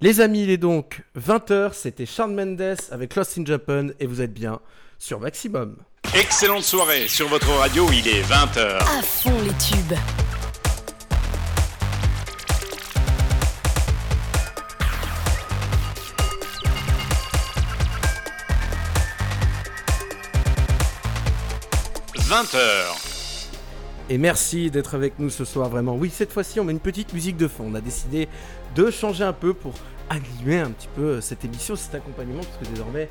Les amis, il est donc 20h, c'était Shawn Mendes avec Lost in Japan et vous êtes bien sur Maximum. Excellente soirée sur votre radio, il est 20h. À fond les tubes. « 20h. Et merci d'être avec nous ce soir, vraiment. Oui, cette fois-ci, on met une petite musique de fond. On a décidé de changer un peu pour animer un petit peu euh, cette émission, cet accompagnement, parce que désormais,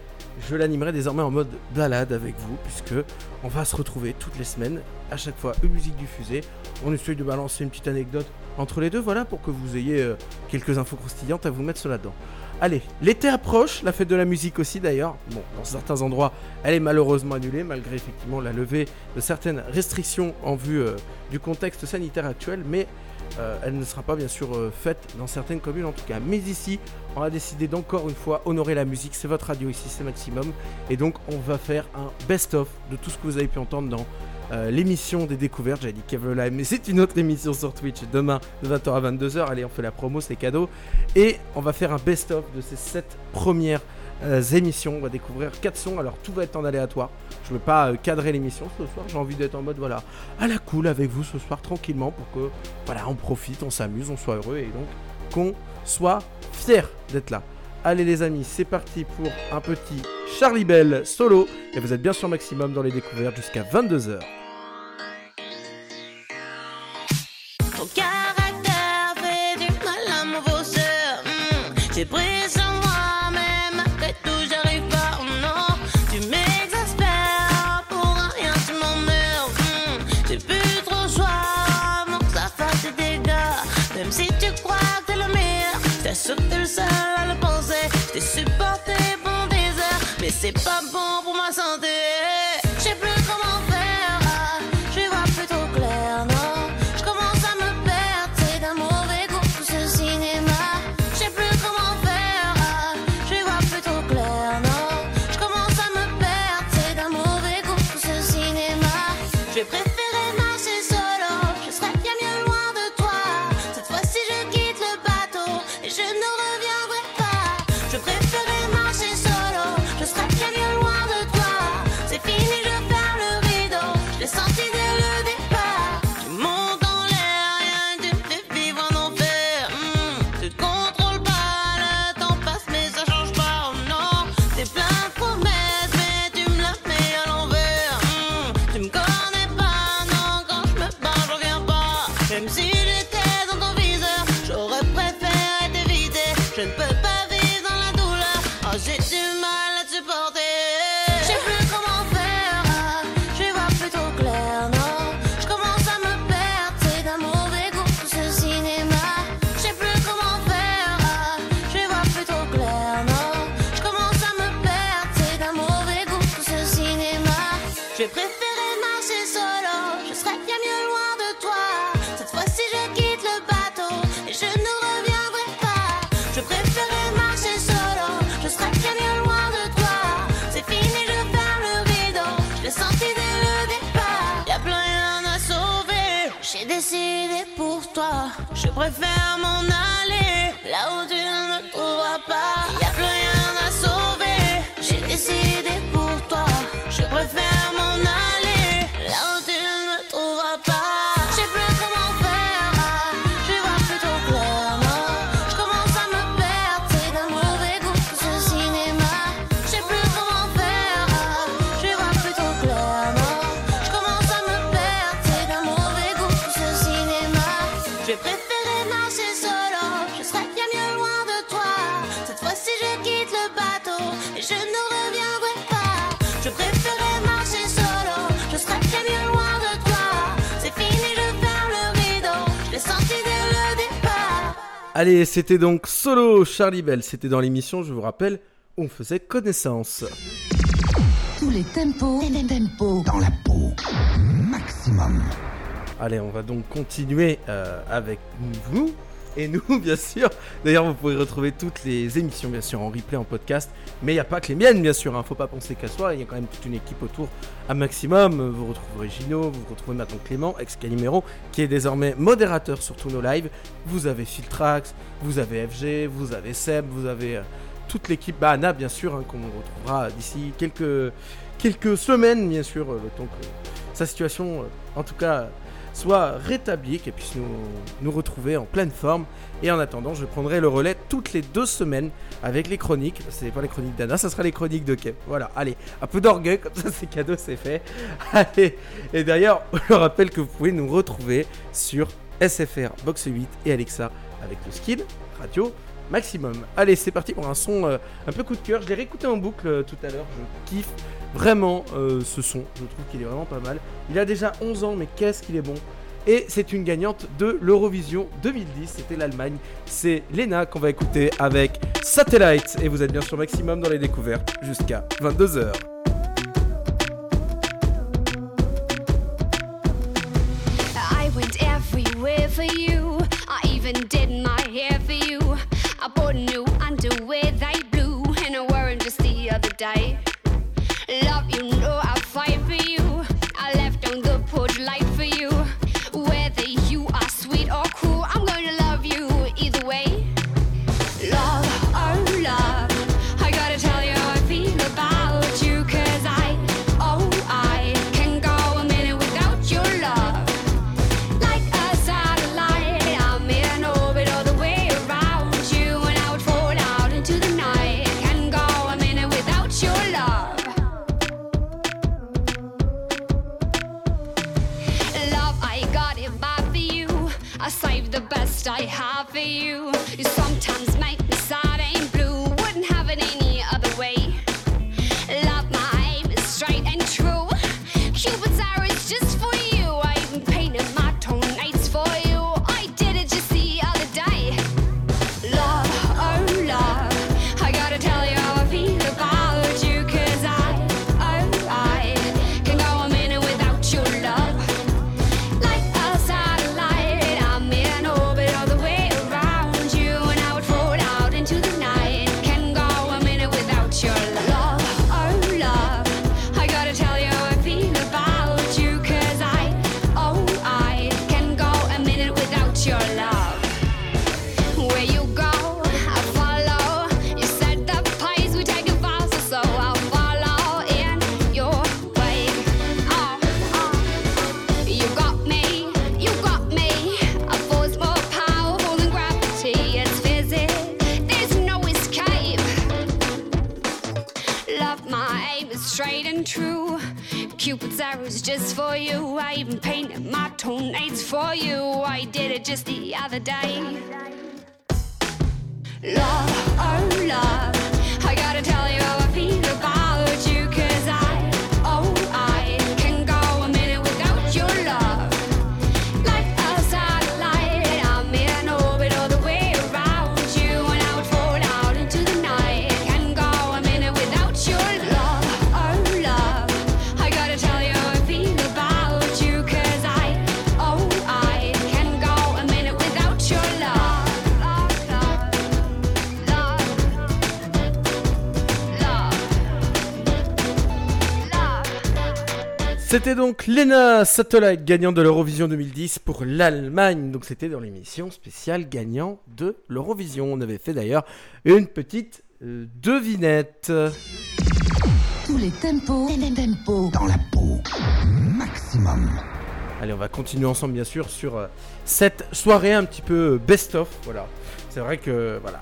je l'animerai désormais en mode balade avec vous, puisque on va se retrouver toutes les semaines, à chaque fois une musique diffusée. On essaye de balancer une petite anecdote entre les deux, voilà, pour que vous ayez euh, quelques infos croustillantes à vous mettre cela dedans. Allez, l'été approche, la fête de la musique aussi d'ailleurs. Bon, dans certains endroits, elle est malheureusement annulée, malgré effectivement la levée de certaines restrictions en vue euh, du contexte sanitaire actuel, mais euh, elle ne sera pas bien sûr euh, faite dans certaines communes en tout cas. Mais ici, on a décidé d'encore une fois honorer la musique, c'est votre radio ici, c'est Maximum, et donc on va faire un best-of de tout ce que vous avez pu entendre dans euh, l'émission des découvertes. J'avais dit Kev Live, mais c'est une autre émission sur Twitch demain de 20h à 22h. Allez, on fait la promo, c'est cadeau. Et on va faire un best-of de ces 7 premières euh, émissions. On va découvrir 4 sons. Alors tout va être en aléatoire. Je veux pas euh, cadrer l'émission ce soir. J'ai envie d'être en mode voilà à la cool avec vous ce soir tranquillement pour que voilà on profite, on s'amuse, on soit heureux et donc qu'on soit fier d'être là. Allez les amis, c'est parti pour un petit Charlie Bell solo. Et vous êtes bien sûr maximum dans les découvertes jusqu'à 22h. Ton caractère fait du mal à mon bosseur. Hmm, J'ai pris c'est pas bon pour ma santé. Allez, c'était donc solo Charlie Bell. C'était dans l'émission, je vous rappelle, on faisait connaissance. Tous les tempos. Les tempos. dans la peau. Maximum. Allez, on va donc continuer euh, avec vous. Et nous, bien sûr. D'ailleurs, vous pouvez retrouver toutes les émissions, bien sûr, en replay, en podcast. Mais il n'y a pas que les miennes, bien sûr. Hein. Faut pas penser qu'à soi. Il y a quand même toute une équipe autour à maximum. Vous retrouverez Gino, vous retrouvez maintenant Clément, ex Calimero, qui est désormais modérateur sur tous nos lives. Vous avez Filtrax, vous avez FG, vous avez Seb, vous avez euh, toute l'équipe. Bah, Anna, bien sûr, hein, qu'on retrouvera d'ici quelques, quelques semaines, bien sûr, euh, le que sa situation, euh, en tout cas, soit rétablie, qu'elle puisse nous, retrouver en pleine forme. Et en attendant, je prendrai le relais toutes les deux semaines avec les chroniques. C'est pas les chroniques d'Anna, ça sera les chroniques de Kev. Voilà, allez, un peu d'orgueil, comme ça c'est cadeau, c'est fait. Allez, et d'ailleurs, je rappelle que vous pouvez nous retrouver sur SFR, Box 8 et Alexa avec le skill radio maximum. Allez, c'est parti pour un son euh, un peu coup de cœur. Je l'ai réécouté en boucle euh, tout à l'heure, je kiffe vraiment euh, ce son. Je trouve qu'il est vraiment pas mal. Il a déjà 11 ans, mais qu'est-ce qu'il est bon. Et c'est une gagnante de l'Eurovision 2010, c'était l'Allemagne. C'est Lena qu'on va écouter avec Satellite. Et vous êtes bien sûr maximum dans les découvertes jusqu'à 22h. I went everywhere for you. I even did my hair for you. I bought new underwear they blue, and I wore 'em just the other day. Love, you I have for you. And true. Cupid's arrows just for you. I even painted my toenails for you. I did it just the other day. Love, oh love, I gotta tell you C'était donc Lena Satellite, gagnant de l'Eurovision 2010 pour l'Allemagne. Donc c'était dans l'émission spéciale gagnant de l'Eurovision. On avait fait d'ailleurs une petite euh, devinette. Tous les tempos, tempos. Dans la peau. Maximum. Allez, on va continuer ensemble bien sûr sur euh, cette soirée un petit peu euh, best-of. Voilà. C'est vrai que voilà,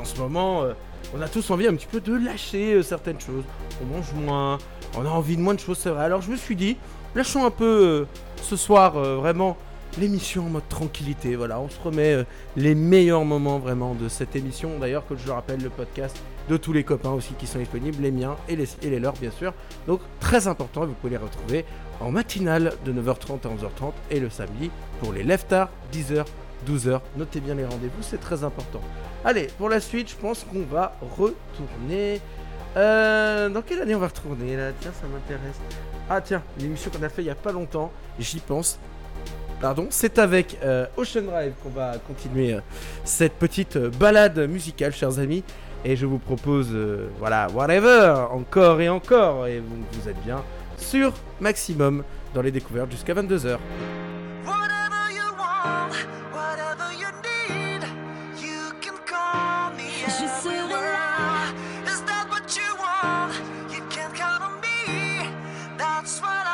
en ce moment, euh, on a tous envie un petit peu de lâcher euh, certaines choses. On mange moins, on a envie de moins de choses, c'est vrai. Alors je me suis dit, lâchons un peu euh, ce soir euh, vraiment l'émission en mode tranquillité. Voilà, on se remet les meilleurs moments vraiment de cette émission. D'ailleurs, que je le rappelle, le podcast de tous les copains aussi qui sont disponibles, les miens et les, et les leurs bien sûr. Donc très important, vous pouvez les retrouver en matinale de 9h30 à 11h30 et le samedi pour les left tard 10h 12h. Notez bien les rendez-vous, c'est très important. Allez, pour la suite, je pense qu'on va retourner. Euh, dans quelle année on va retourner là? Tiens, ça m'intéresse. Ah tiens, l'émission qu'on a fait il y a pas longtemps, j'y pense. Pardon, c'est avec euh, Ocean Drive qu'on va continuer euh, cette petite balade musicale, chers amis. Et je vous propose, voilà, whatever, encore et encore. Et vous, vous êtes bien sur Maximum dans les découvertes jusqu'à 22h. Whatever you want, whatever you That's what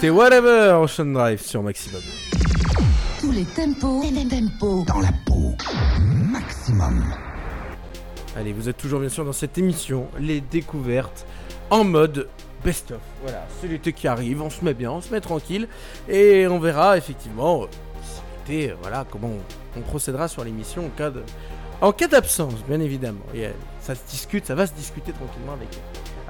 C'était Whatever Ocean Drive sur Maximum. Tous les tempos, tempos. Dans la peau. Maximum. Allez, vous êtes toujours bien sûr dans cette émission, les découvertes en mode best-of. Voilà, c'est l'été qui arrive, on se met bien, on se met tranquille, et on verra effectivement, euh, si l'été, euh, voilà, comment on, on procédera sur l'émission en cas de, en cas d'absence, bien évidemment. Et euh, ça se discute, ça va se discuter tranquillement avec,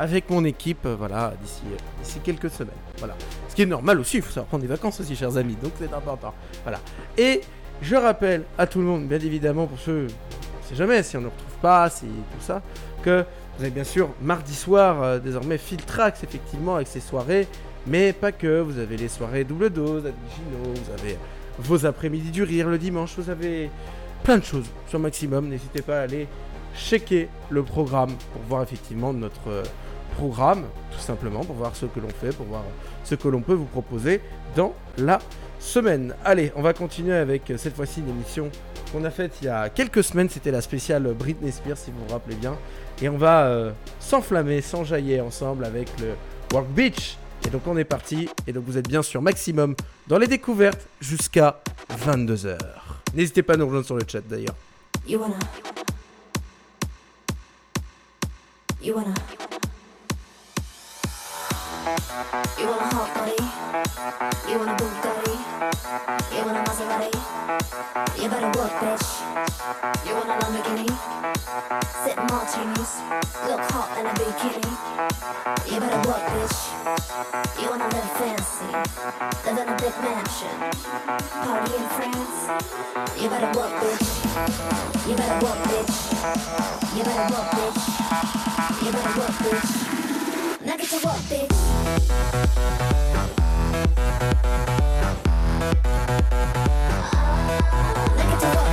avec mon équipe, euh, voilà, d'ici, euh, d'ici quelques semaines. Voilà, ce qui est normal aussi, il faut savoir prendre des vacances aussi, chers amis, donc c'est important. Voilà. Et je rappelle à tout le monde, bien évidemment, pour ceux on sait jamais si on ne retrouve pas, si tout ça, que vous avez bien sûr mardi soir euh, désormais Filtrax effectivement avec ses soirées, mais pas que, vous avez les soirées double dose, Adigino, vous avez vos après-midi du rire le dimanche, vous avez plein de choses sur Maximum, n'hésitez pas à aller checker le programme pour voir effectivement notre programme, tout simplement, pour voir ce que l'on fait, pour voir ce que l'on peut vous proposer dans la semaine. Allez, on va continuer avec euh, cette fois-ci une émission qu'on a faite il y a quelques semaines. C'était la spéciale Britney Spears, si vous vous rappelez bien. Et on va euh, s'enflammer, s'enjailler ensemble avec le Work Beach. Et donc on est parti, et donc vous êtes bien sûr maximum dans les découvertes jusqu'à 22h. N'hésitez pas à nous rejoindre sur le chat d'ailleurs. You want a hot body? You want a Bugatti? You want a Maserati? You better work, bitch. You want a Lamborghini? Sip martinis, look hot in a bikini. You better work, bitch. You wanna live fancy, live in a big mansion, party in France. You better work, bitch. You better work, bitch. You better work, bitch. You better work, bitch. like it's a what, bitch. Like it's a what.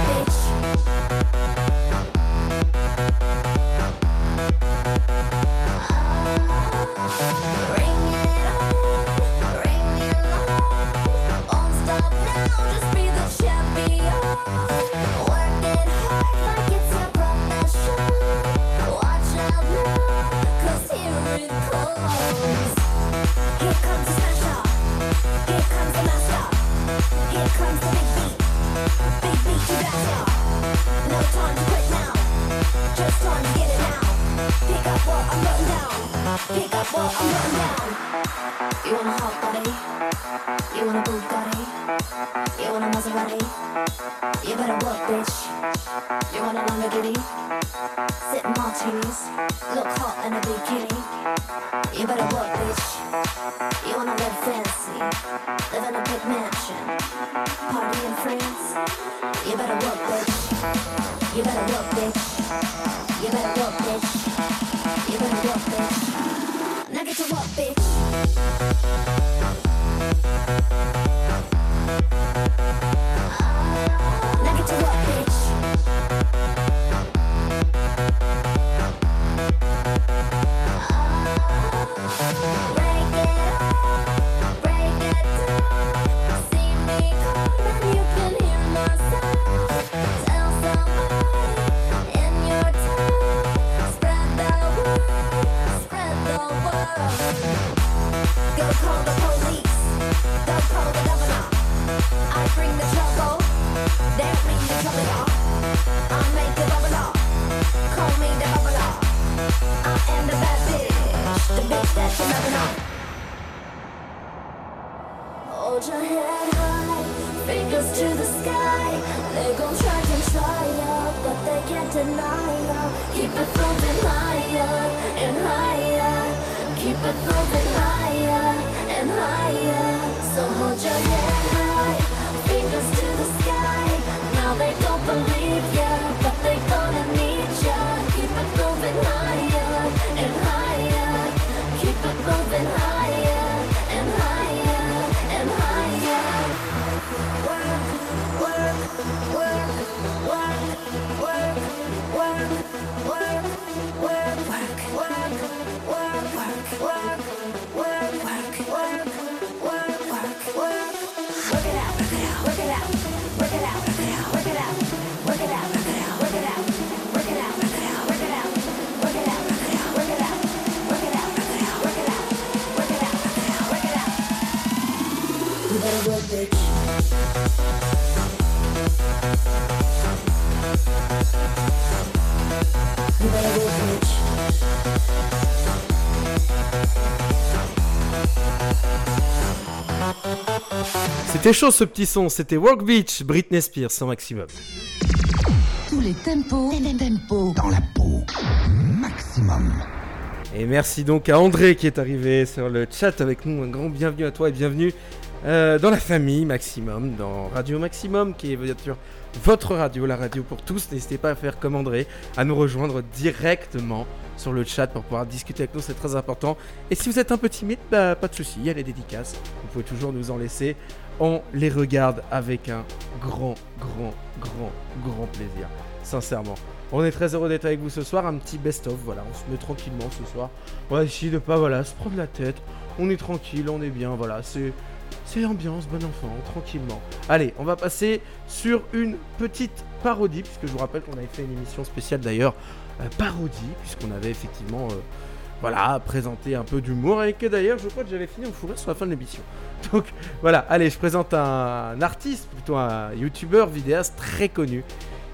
C'était chaud ce petit son, c'était Work Beach, Britney Spears sans maximum. Tous les tempos, les tempos dans la peau. Maximum. Et merci donc à André qui est arrivé sur le chat avec nous. Un grand bienvenue à toi et bienvenue euh, dans la famille Maximum, dans Radio Maximum, qui est bien sûr votre radio, la radio pour tous. N'hésitez pas à faire comme André, à nous rejoindre directement sur le chat pour pouvoir discuter avec nous, c'est très important. Et si vous êtes un peu timide, bah, pas de souci, il y a les dédicaces. Vous pouvez toujours nous en laisser. On les regarde avec un grand, grand, grand, grand plaisir. Sincèrement. On est très heureux d'être avec vous ce soir. Un petit best-of, voilà. On se met tranquillement ce soir. On va essayer de pas, voilà, se prendre la tête. On est tranquille, on est bien, voilà. C'est. C'est ambiance, bon enfant, tranquillement. Allez, on va passer sur une petite parodie, puisque je vous rappelle qu'on avait fait une émission spéciale d'ailleurs, euh, parodie, puisqu'on avait effectivement euh, voilà, présenter un peu d'humour avec d'ailleurs, je crois que j'avais fini au fourré sur la fin de l'émission. Donc voilà, allez, je présente un, artiste, plutôt un youtubeur, vidéaste très connu.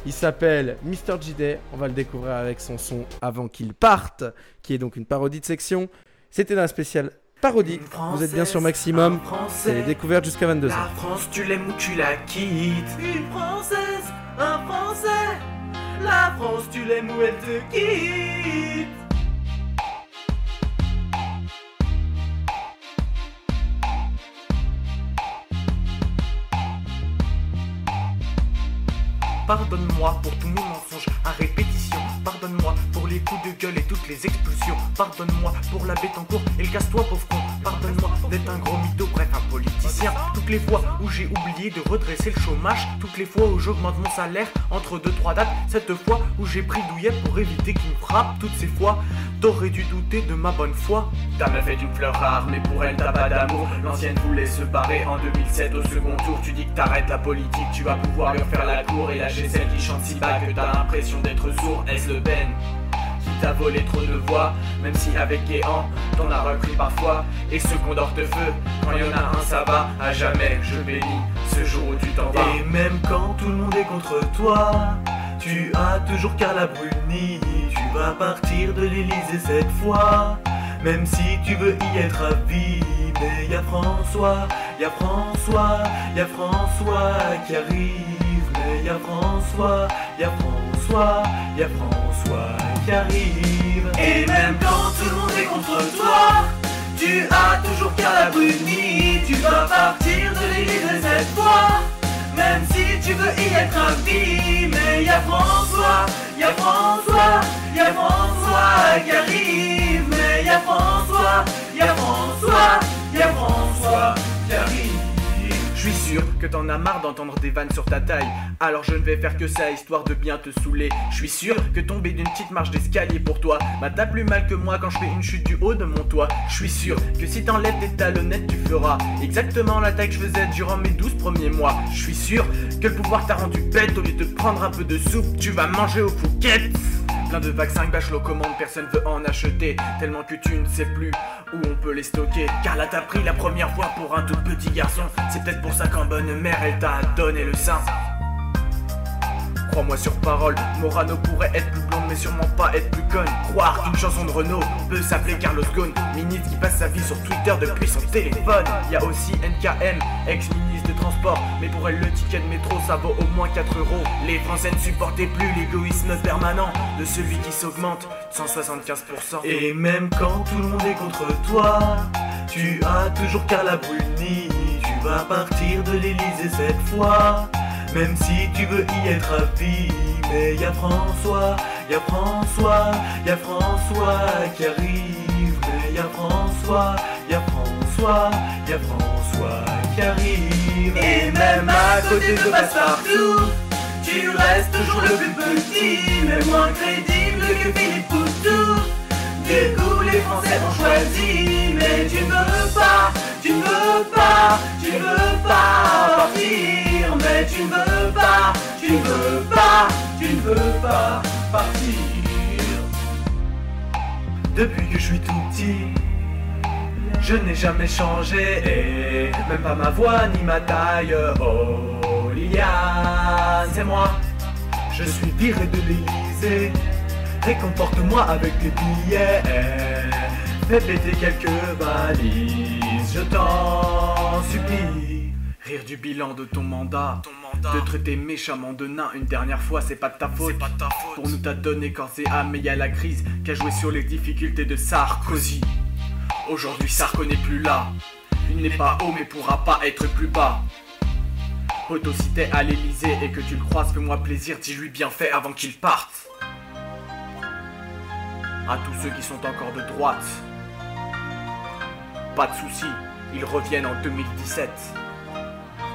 Il s'appelle Mr. JD, on va le découvrir avec son son Avant qu'il parte, qui est donc une parodie de section. C'était dans la spéciale parodie. Vous êtes bien sur Maximum, c'est les découvertes jusqu'à 22h. La France, tu l'aimes ou tu la quittes Une Française, un Français La France, tu l'aimes ou elle te quitte Pardonne-moi pour tous mes mensonges à répétition. Pardonne-moi pour les coups de gueule et toutes les expulsions. Pardonne-moi pour la bête en cours et le casse-toi, pauvre con. Pardonne-moi d'être un gros mytho, bref, un politicien. Toutes les fois où j'ai oublié de redresser le chômage. Toutes les fois où j'augmente mon salaire entre deux, trois dates. Cette fois où j'ai pris douillet pour éviter qu'il me frappe. Toutes ces fois, t'aurais dû douter de ma bonne foi. Ta meuf est une fleur rare, mais pour elle t'as pas d'amour. L'ancienne voulait se barrer en 2007 au second tour. Tu dis que t'arrêtes la politique, tu vas pouvoir lui faire la cour et lâcher celle qui chante si bas que t'as l'impression d'être sourd. Est-ce le Qui t'a volé trop de voix, même si avec Guéant, t'en as repris parfois. Et ce condor de feu, quand y en a un, ça va. À jamais, je bénis ce jour où tu t'en vas. Et même quand tout le monde est contre toi, tu as toujours Carla Bruni. Tu vas partir de l'Elysée cette fois, même si tu veux y être à vie. Mais y a François, y a François, y a François qui arrive. Mais y a François, y a François, y a François qui arrive. Et même quand tout le monde est contre toi, tu as toujours Carla Bruni. Tu vas partir de l'Élysée cette fois. Même si tu veux y être vie, mais y a François, y a François, y a François qui arrive. Mais y a François, y a François, y a François qui arrive. Je suis sûr que t'en as marre d'entendre des vannes sur ta taille. Alors je ne vais faire que ça histoire de bien te saouler. Je suis sûr que tomber d'une petite marche d'escalier pour toi bah t'as plus mal que moi quand je fais une chute du haut de mon toit. Je suis sûr que si t'enlèves tes talonnettes, tu feras exactement la taille que je faisais durant mes 12 premiers mois. Je suis sûr que le pouvoir t'a rendu bête au lieu de prendre un peu de soupe, tu vas manger aux fouquettes. Plein de vaccins que Bachelot commande, personne veut en acheter. Tellement que tu ne sais plus où on peut les stocker. Car là t'as pris la première fois pour un tout petit garçon. C'est peut-être pour ça qu'en bonne mère elle t'a donné le sein. Crois-moi sur parole, Morano pourrait être plus blonde mais sûrement pas être plus conne. Croire qu'une chanson de Renault peut s'appeler Carlos Ghosn, ministre qui passe sa vie sur Twitter depuis son téléphone. Y a aussi NKM, ex-ministre mais pour elle le ticket de métro ça vaut au moins 4 euros. Les Français ne supportaient plus l'égoïsme permanent de celui qui s'augmente de 175%. Et même quand tout le monde est contre toi, tu as toujours Carla Bruni. Tu vas partir de l'Elysée cette fois. Même si tu veux y être à vie, mais y a François, y a François, y a François qui arrive. Mais y a François, y a François, y a François qui arrive. Et même à côté de Passepartout, tu restes toujours le plus petit, mais moins crédible que Philippe Poutou. Du coup, les Français ont choisi, mais tu ne veux pas, tu ne veux pas, tu ne veux pas partir, mais tu ne veux pas, tu ne veux pas, tu ne veux pas partir. Depuis que je suis tout petit, je n'ai jamais changé, et même pas ma voix ni ma taille. Oh, Liliane, c'est moi, je suis viré de l'Élysée. Réconforte-moi avec tes billets. Fais péter quelques valises, je t'en supplie. Rire du bilan de ton mandat. De traiter méchamment de nain une dernière fois, c'est pas de ta faute. Pour nous t'as donné corps et âme, mais y a la crise qui a joué sur les difficultés de Sarkozy. Aujourd'hui Sarko n'est plus là. Il n'est pas haut mais pourra pas être plus bas. Poto si t'es à l'Elysée et que tu le croises, fais-moi plaisir, dis-lui bien fait avant qu'il parte. À tous ceux qui sont encore de droite, pas de soucis, ils reviennent en 2017.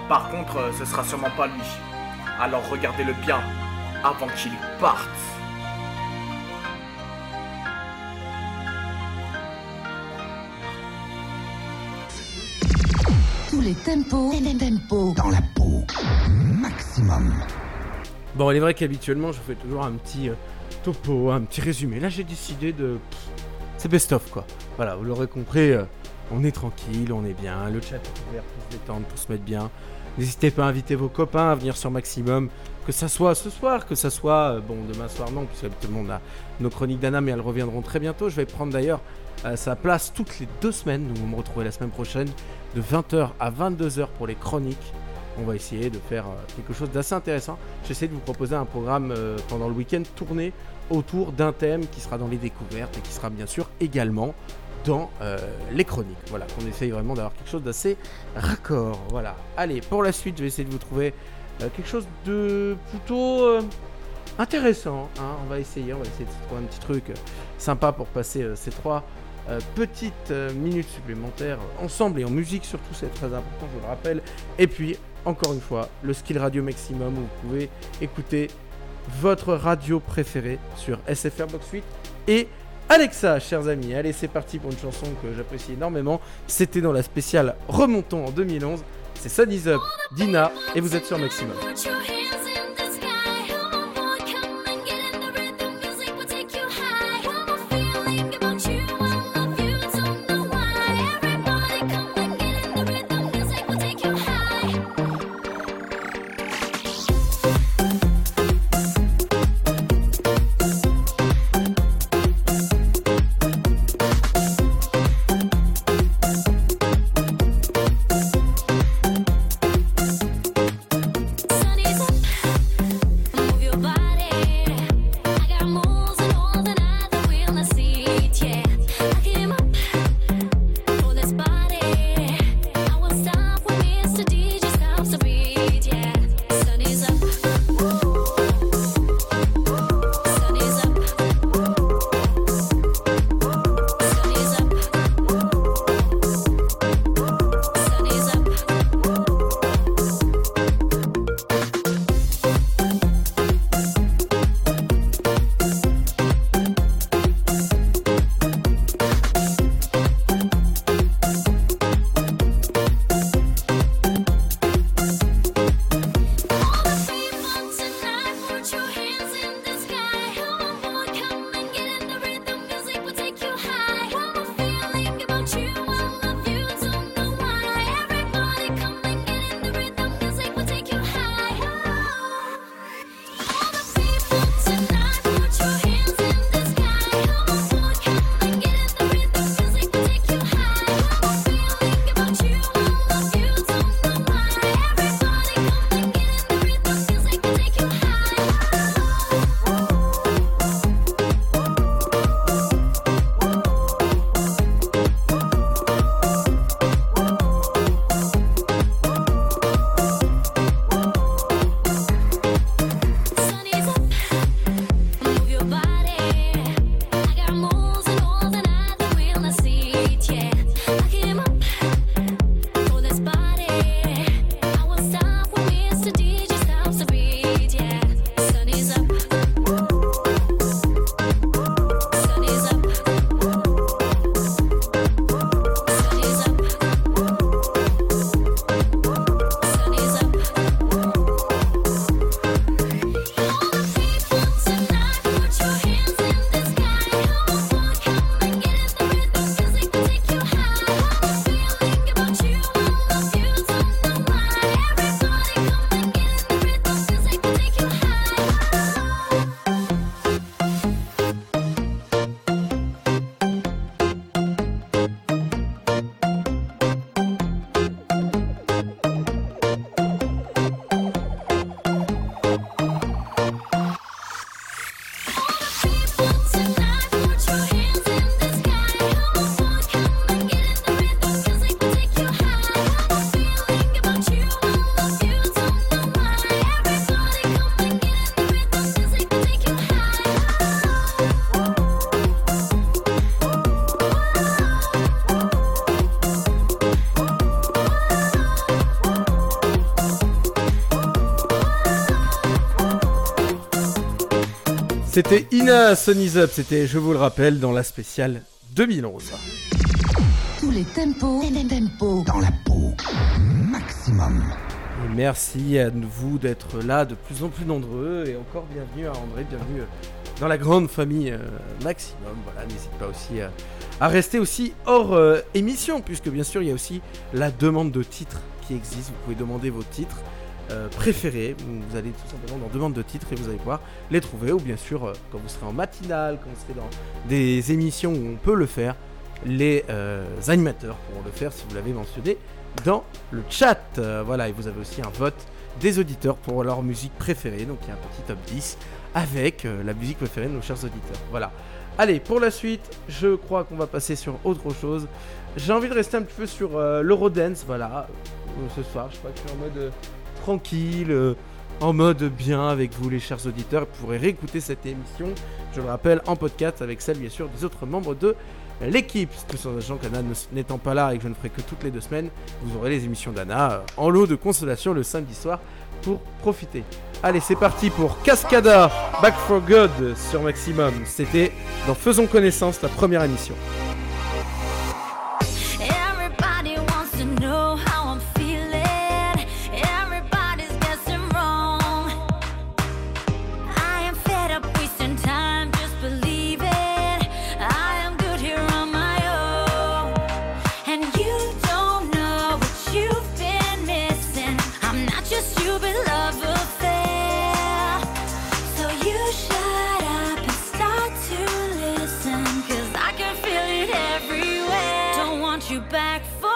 Par contre, ce sera sûrement pas lui. Alors regardez-le bien avant qu'il parte. Tous les tempos, tempos dans la peau. Maximum. Bon, il est vrai qu'habituellement, je fais toujours un petit euh, topo, un petit résumé. Là, j'ai décidé de, c'est best-of quoi. Voilà, vous l'aurez compris, euh, on est tranquille, on est bien, le chat est ouvert pour se détendre, pour se mettre bien. N'hésitez pas à inviter vos copains à venir sur Maximum, que ça soit ce soir, que ça soit, euh, bon, demain soir non, puisque tout le monde a nos chroniques d'Anna, mais elles reviendront très bientôt. Je vais prendre d'ailleurs euh, sa place toutes les deux semaines, donc vous me retrouvez la semaine prochaine, de 20h à 22h pour les chroniques. On va essayer de faire euh, quelque chose d'assez intéressant. J'essaie de vous proposer un programme euh, pendant le week-end tourné autour d'un thème qui sera dans les découvertes et qui sera bien sûr également dans les chroniques. Voilà, qu'on essaye vraiment d'avoir quelque chose d'assez raccord. Voilà. Allez, pour la suite, je vais essayer de vous trouver quelque chose de plutôt intéressant. hein. On va essayer, on va essayer de trouver un petit truc sympa pour passer ces trois euh, petites euh, minutes supplémentaires euh, ensemble et en musique surtout, c'est très important, je le rappelle. Et puis, encore une fois, le skill radio maximum où vous pouvez écouter votre radio préférée sur SFR Box 8 et Alexa, chers amis. Allez, c'est parti pour une chanson que j'apprécie énormément. C'était dans la spéciale Remontons en 2011. C'est Sun Is Up, Dina, et vous êtes sur Maximum. C'était Ina Sun Is Up, c'était, je vous le rappelle, dans la spéciale 2011. Tous les tempos, tempos dans la peau. Maximum. Et merci à vous d'être là, de plus en plus nombreux, et encore bienvenue à André, bienvenue dans la grande famille euh, Maximum. Voilà, n'hésite pas aussi euh, à rester aussi hors euh, émission, puisque bien sûr il y a aussi la demande de titres qui existe. Vous pouvez demander vos titres euh, préférés. Vous allez tout simplement dans demande de titres et vous allez pouvoir les trouver. Ou bien sûr, euh, quand vous serez en matinale, quand vous serez dans des émissions où on peut le faire, les euh, animateurs pourront le faire si vous l'avez mentionné dans le chat. Voilà, et vous avez aussi un vote des auditeurs pour leur musique préférée. Donc il y a un petit top 10 avec la musique préférée de nos chers auditeurs. Voilà. Allez, pour la suite, je crois qu'on va passer sur autre chose. J'ai envie de rester un petit peu sur l'Eurodance, voilà. Ce soir, je crois que je suis en mode tranquille, euh, en mode bien avec vous, les chers auditeurs. Vous pourrez réécouter cette émission, je le rappelle, en podcast avec celle, bien sûr, des autres membres de l'équipe. Tout en sachant qu'Anna n'étant pas là et que je ne ferai que toutes les deux semaines, vous aurez les émissions d'Anna euh, en lot de consolation le samedi soir pour profiter. Allez, c'est parti pour Cascada Back for Good sur Maximum. C'était dans Faisons connaissance, la première émission. Back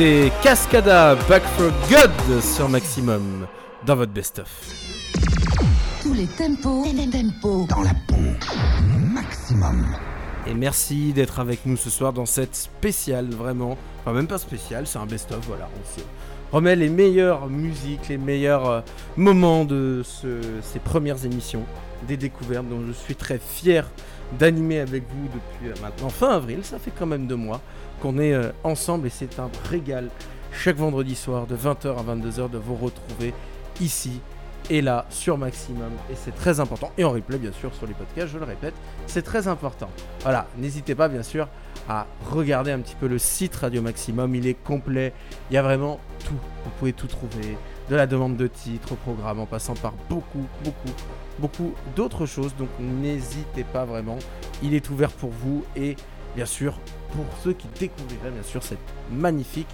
C'était Cascada Back for Good sur Maximum dans votre best-of. Tous les tempos, tempos dans la peau. Maximum. Et merci d'être avec nous ce soir dans cette spéciale, vraiment. Enfin, même pas spéciale, c'est un best-of, voilà. On se remet les meilleures musiques, les meilleurs euh, moments de ce- ces premières émissions, des découvertes dont je suis très fier d'animer avec vous depuis euh, maintenant fin avril. Ça fait quand même deux mois qu'on est euh, ensemble et c'est un régal chaque vendredi soir de 20h à 22h de vous retrouver ici et là sur Maximum et c'est très important. Et en replay bien sûr sur les podcasts je le répète c'est très important. Voilà n'hésitez pas bien sûr à regarder un petit peu le site Radio Maximum. Il est complet. Il y a vraiment tout. Vous pouvez tout trouver. De la demande de titres au programme, en passant par beaucoup, beaucoup, beaucoup d'autres choses. Donc n'hésitez pas vraiment, il est ouvert pour vous et bien sûr pour ceux qui découvriraient bien sûr cette magnifique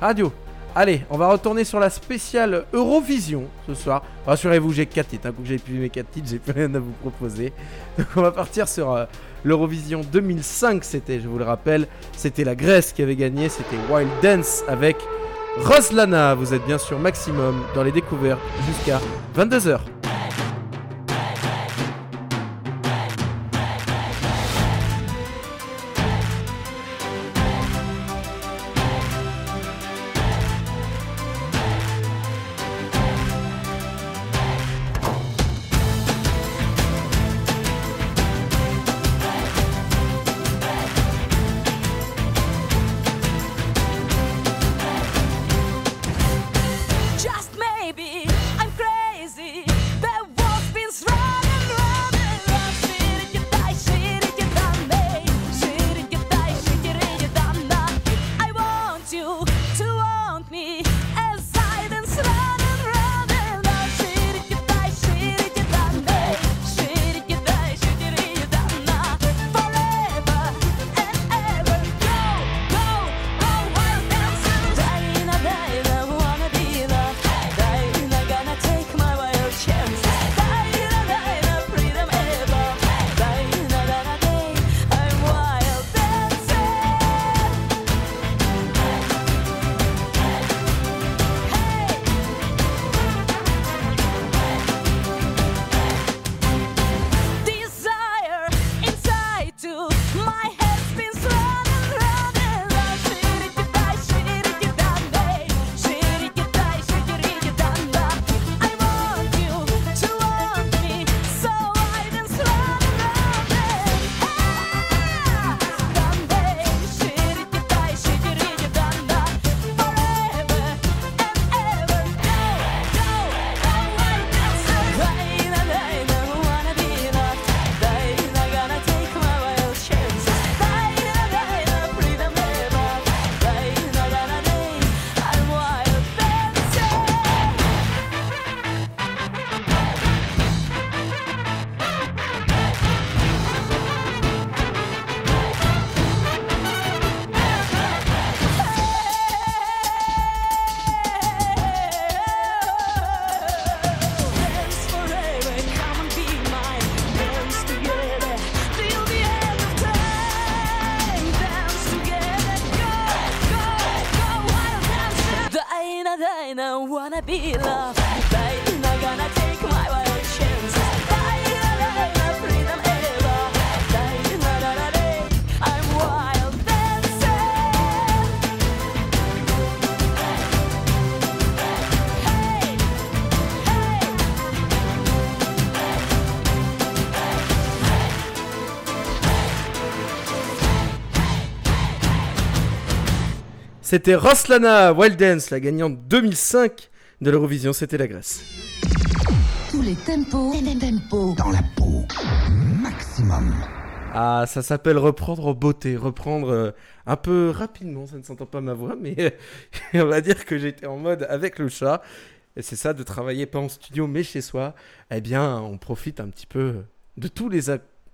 radio. Allez, on va retourner sur la spéciale Eurovision ce soir. Rassurez-vous, j'ai 4 titres. Un que j'ai pu mes 4 titres, j'ai plus rien à vous proposer. Donc on va partir sur euh, l'Eurovision 2005, c'était, je vous le rappelle, c'était la Grèce qui avait gagné, c'était Wild Dance avec Roslana. Vous êtes bien sûr maximum dans les découvertes jusqu'à 22h. C'était Roslana Wild Dance, la gagnante 2005 de l'Eurovision, c'était la Grèce. Tous les tempos, tempos dans la peau. Maximum. Ah, ça s'appelle reprendre en beauté, reprendre euh, un peu rapidement, ça ne s'entend pas ma voix, mais euh, on va dire que j'étais en mode avec le chat. Et c'est ça de travailler pas en studio mais chez soi. Eh bien, on profite un petit peu de tous les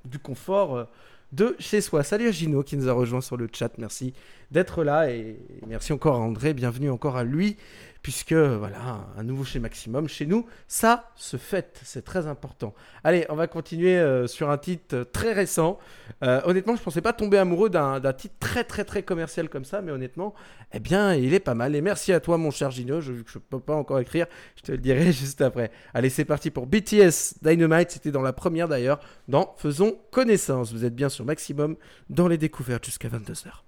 du confort euh, de chez soi. Salut à Gino qui nous a rejoint sur le chat. Merci d'être là et merci encore à André. Bienvenue encore à lui puisque voilà, un nouveau chez Maximum. Chez nous, ça se fête, c'est très important. Allez, on va continuer euh, sur un titre euh, très récent. Euh, honnêtement, je pensais pas tomber amoureux d'un titre très très très commercial comme ça, mais honnêtement, eh bien, il est pas mal. Et merci à toi, mon cher Gino. Je, vu que je peux pas encore écrire, je te le dirai juste après. Allez, c'est parti pour BTS Dynamite. C'était dans la première d'ailleurs, dans Faisons connaissance. Vous êtes bien sur Maximum dans les découvertes jusqu'à 22h.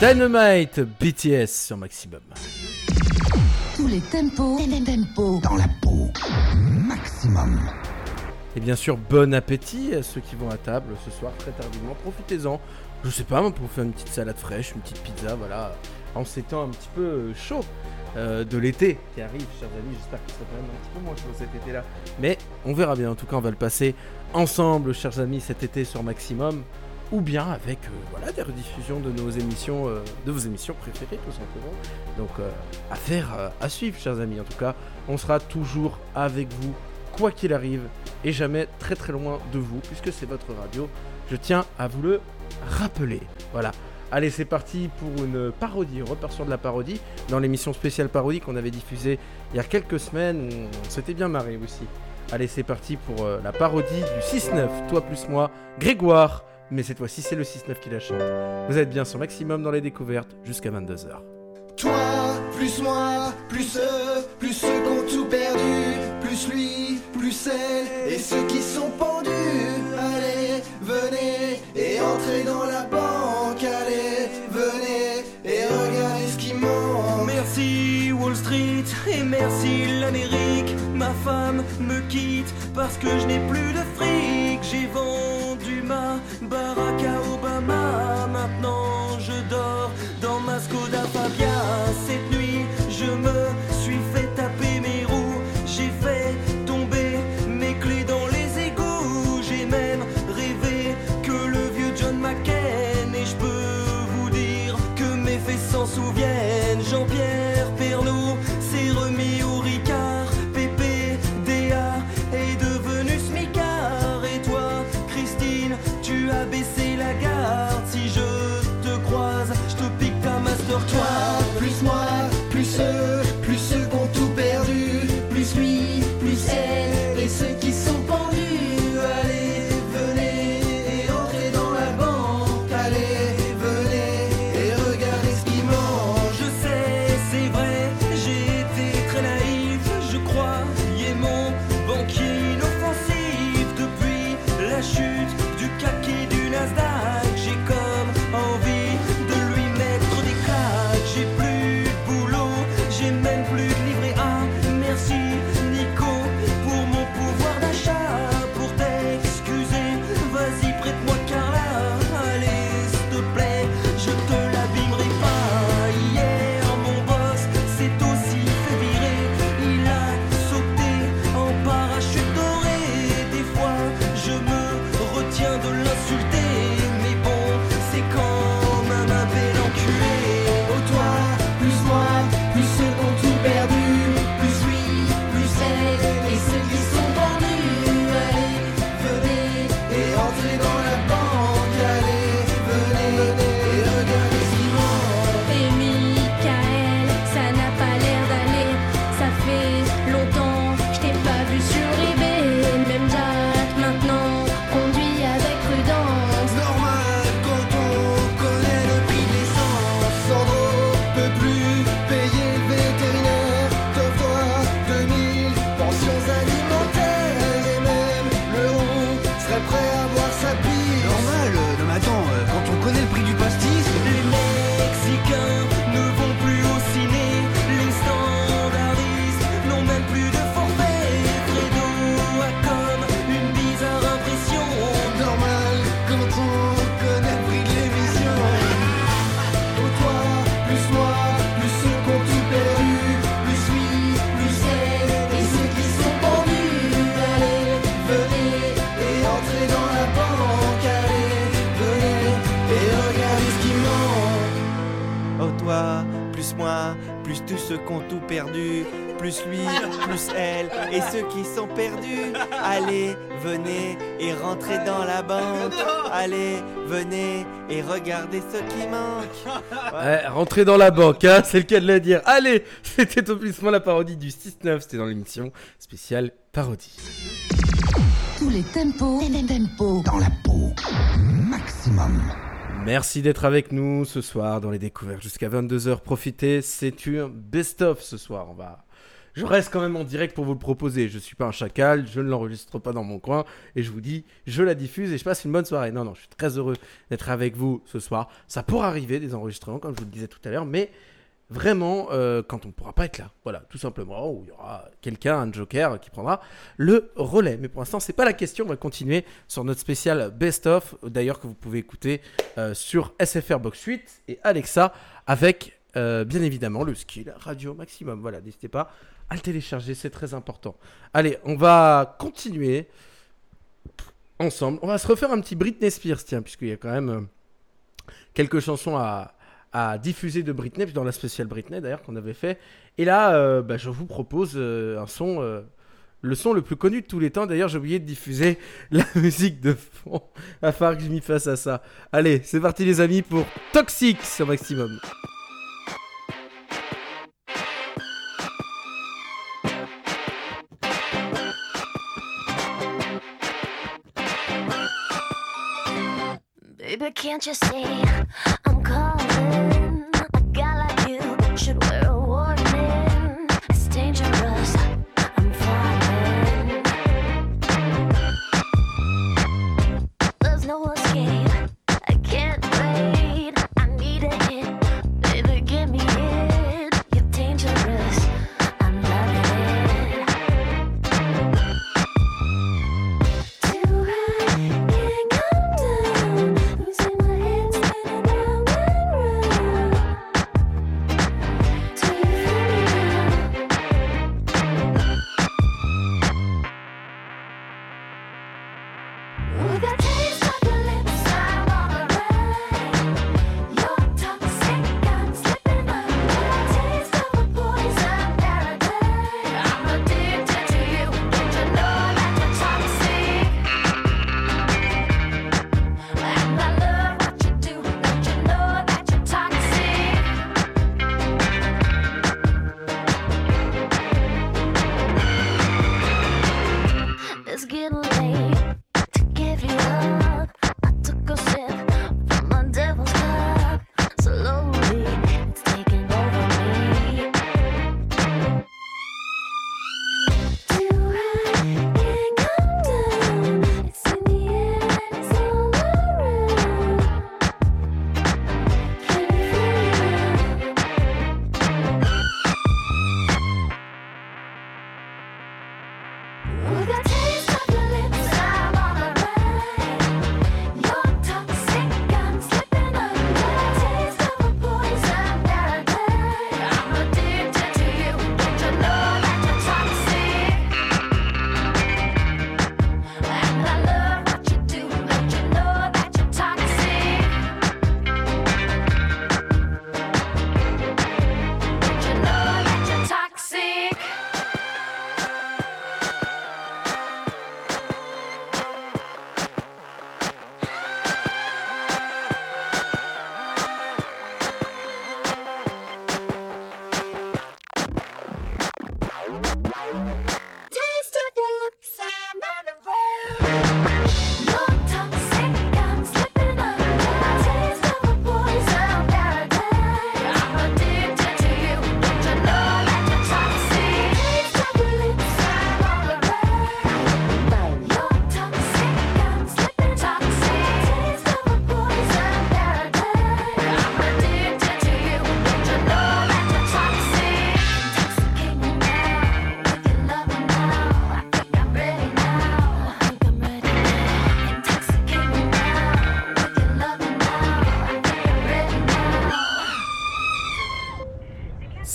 Dynamite BTS sur Maximum. Tous les tempos, tempos dans la peau. Maximum. Et bien sûr, bon appétit à ceux qui vont à table ce soir très tardivement. Profitez-en. Je sais pas, moi, pour faire une petite salade fraîche, une petite pizza, voilà. En ces temps un petit peu euh, chaud euh, de l'été qui arrive, chers amis. J'espère que ça sera quand même un petit peu moins chaud cet été-là. Mais on verra bien. En tout cas, on va le passer ensemble, chers amis, cet été sur Maximum. Ou bien avec euh, voilà, des rediffusions de nos émissions, euh, de vos émissions préférées, tout simplement. Donc, euh, affaire euh, à suivre, chers amis. En tout cas, on sera toujours avec vous quoi qu'il arrive, et jamais très très loin de vous, puisque c'est votre radio. Je tiens à vous le rappeler. Voilà. Allez, c'est parti pour une parodie. On repart sur de la parodie dans l'émission spéciale parodie qu'on avait diffusée il y a quelques semaines. On s'était bien marré aussi. Allez, c'est parti pour la parodie du 6-9. Toi plus moi, Grégoire. Mais cette fois-ci, c'est le 6-9 qui la chante. Vous êtes bien sur Maximum dans les découvertes jusqu'à 22h. Toi, plus moi, plus eux, plus ceux qui ont tout perdu, plus lui, plus elle, et ceux qui sont pendus. Allez, venez et entrez dans la banque. Allez, venez et regardez ce qui manque. Merci Wall Street et merci l'Amérique. Ma femme me quitte parce que je n'ai plus de fric. J'ai vendu ma Barack Obama. Maintenant je dors dans ma Skoda Fabia. Cette nuit je me ceux qui ont tout perdu, plus lui, plus elle, et ceux qui sont perdus. Allez, venez et rentrez dans la banque. Allez, venez et regardez ce qui manque. Ouais, rentrez dans la banque, hein, c'est le cas de le dire. Allez, c'était au plus la parodie du 6-9, c'était dans l'émission spéciale parodie. Tous les tempos, les tempos dans la peau. Maximum. Merci d'être avec nous ce soir dans les découvertes jusqu'à 22h. Profitez, c'est une best-of ce soir. Va... Je reste quand même en direct pour vous le proposer. Je suis pas un chacal, je ne l'enregistre pas dans mon coin et je vous dis, je la diffuse et je passe une bonne soirée. Non, non, je suis très heureux d'être avec vous ce soir. Ça pourra arriver des enregistrements, comme je vous le disais tout à l'heure, mais vraiment euh, quand on ne pourra pas être là. Voilà, tout simplement, où il y aura quelqu'un, un joker, qui prendra le relais. Mais pour l'instant, c'est pas la question. On va continuer sur notre spécial Best of, d'ailleurs que vous pouvez écouter euh, sur SFR Box 8 et Alexa avec euh, bien évidemment le skill Radio Maximum. Voilà, n'hésitez pas à le télécharger, c'est très important. Allez, on va continuer ensemble. On va se refaire un petit Britney Spears, tiens, puisqu'il y a quand même euh, quelques chansons à, à diffuser de Britney, dans la spéciale Britney d'ailleurs qu'on avait fait. Et là, euh, bah, je vous propose euh, un son, euh, le son le plus connu de tous les temps. D'ailleurs, j'ai oublié de diffuser la musique de fond. Va falloir que je m'y fasse à ça. Allez, c'est parti les amis pour Toxic sur Maximum. Baby, can't you see? I'm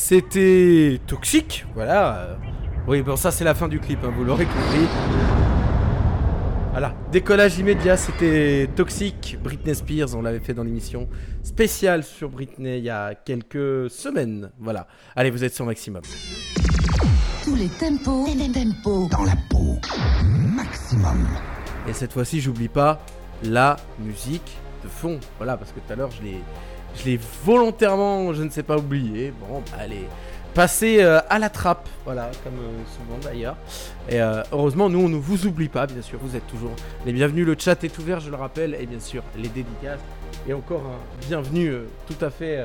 C'était Toxic, voilà. euh. Oui, bon, ça c'est la fin du clip, hein, vous l'aurez compris. Voilà, décollage immédiat, c'était Toxic, Britney Spears, on l'avait fait dans l'émission spéciale sur Britney il y a quelques semaines. Voilà, allez, vous êtes sur Maximum. Tous les tempos, tempos dans la peau. Maximum. Et cette fois-ci, j'oublie pas la musique de fond. Voilà, parce que tout à l'heure, je l'ai, je l'ai volontairement, je ne sais pas, oublié. Bon, bah, allez, passer euh, à la trappe. Voilà, comme euh, souvent d'ailleurs. Et euh, heureusement, nous, on ne vous oublie pas, bien sûr. Vous êtes toujours les bienvenus. Le chat est ouvert, je le rappelle. Et bien sûr, les dédicaces. Et encore un bienvenue tout à fait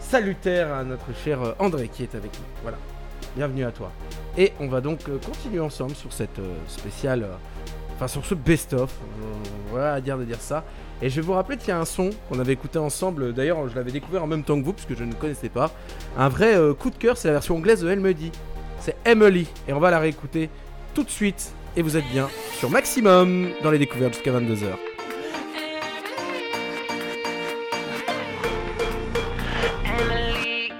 salutaire à notre cher André qui est avec nous. Voilà, bienvenue à toi. Et on va donc continuer ensemble sur cette spéciale. Enfin, sur ce best-of, voilà à dire de dire ça. Et je vais vous rappeler qu'il y a un son qu'on avait écouté ensemble. D'ailleurs, je l'avais découvert en même temps que vous, puisque je ne connaissais pas. Un vrai euh, coup de cœur, c'est la version anglaise de Elle me dit. C'est Emily. Et on va la réécouter tout de suite. Et vous êtes bien sur Maximum dans les découvertes jusqu'à 22h. Emily,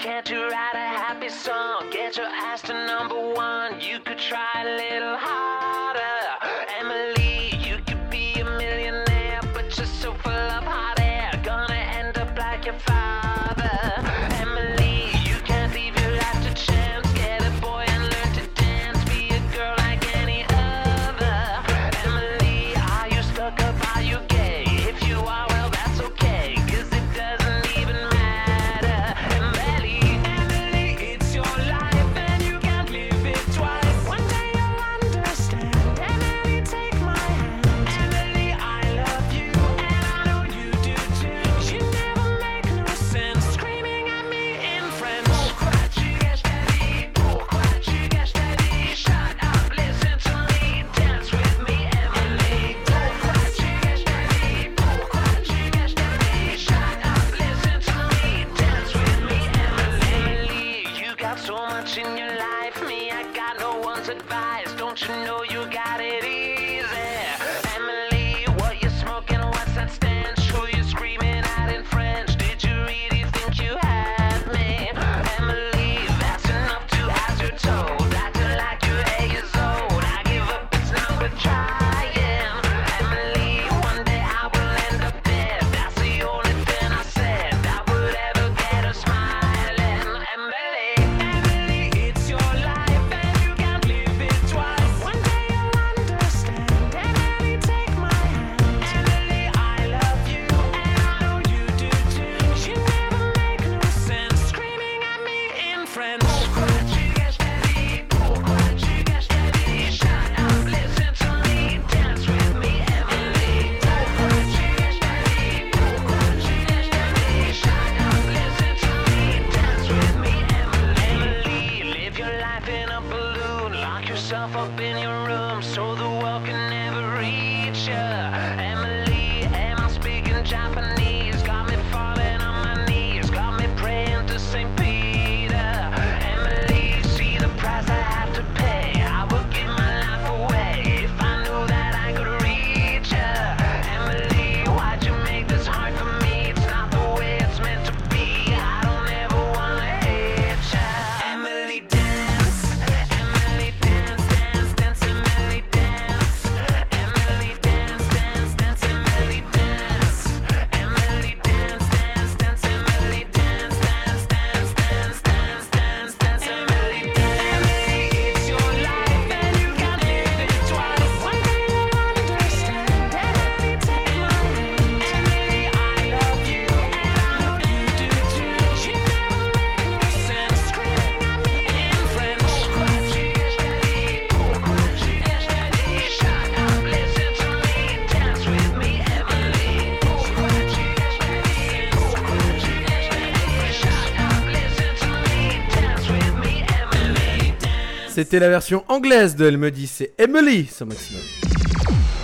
C'était la version anglaise de Elle me dit, c'est Emily sur Maximum.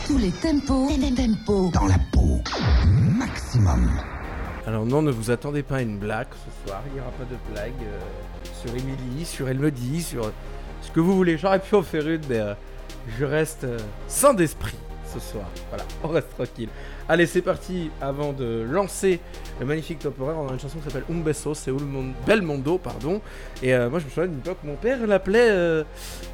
Tous les tempos, tempos dans la peau. Maximum. Alors non, ne vous attendez pas à une blague ce soir, il n'y aura pas de blague euh, sur Emily, sur Elle me dit, sur ce que vous voulez. J'aurais pu en faire une, mais euh, je reste euh, sans d'esprit soir. Voilà, on reste tranquille. Allez, c'est parti. Avant de lancer le magnifique top horaire, on a une chanson qui s'appelle Un Beso, c'est Mon- Belmondo, pardon. Et euh, moi, je me souviens d'une époque, mon père l'appelait euh,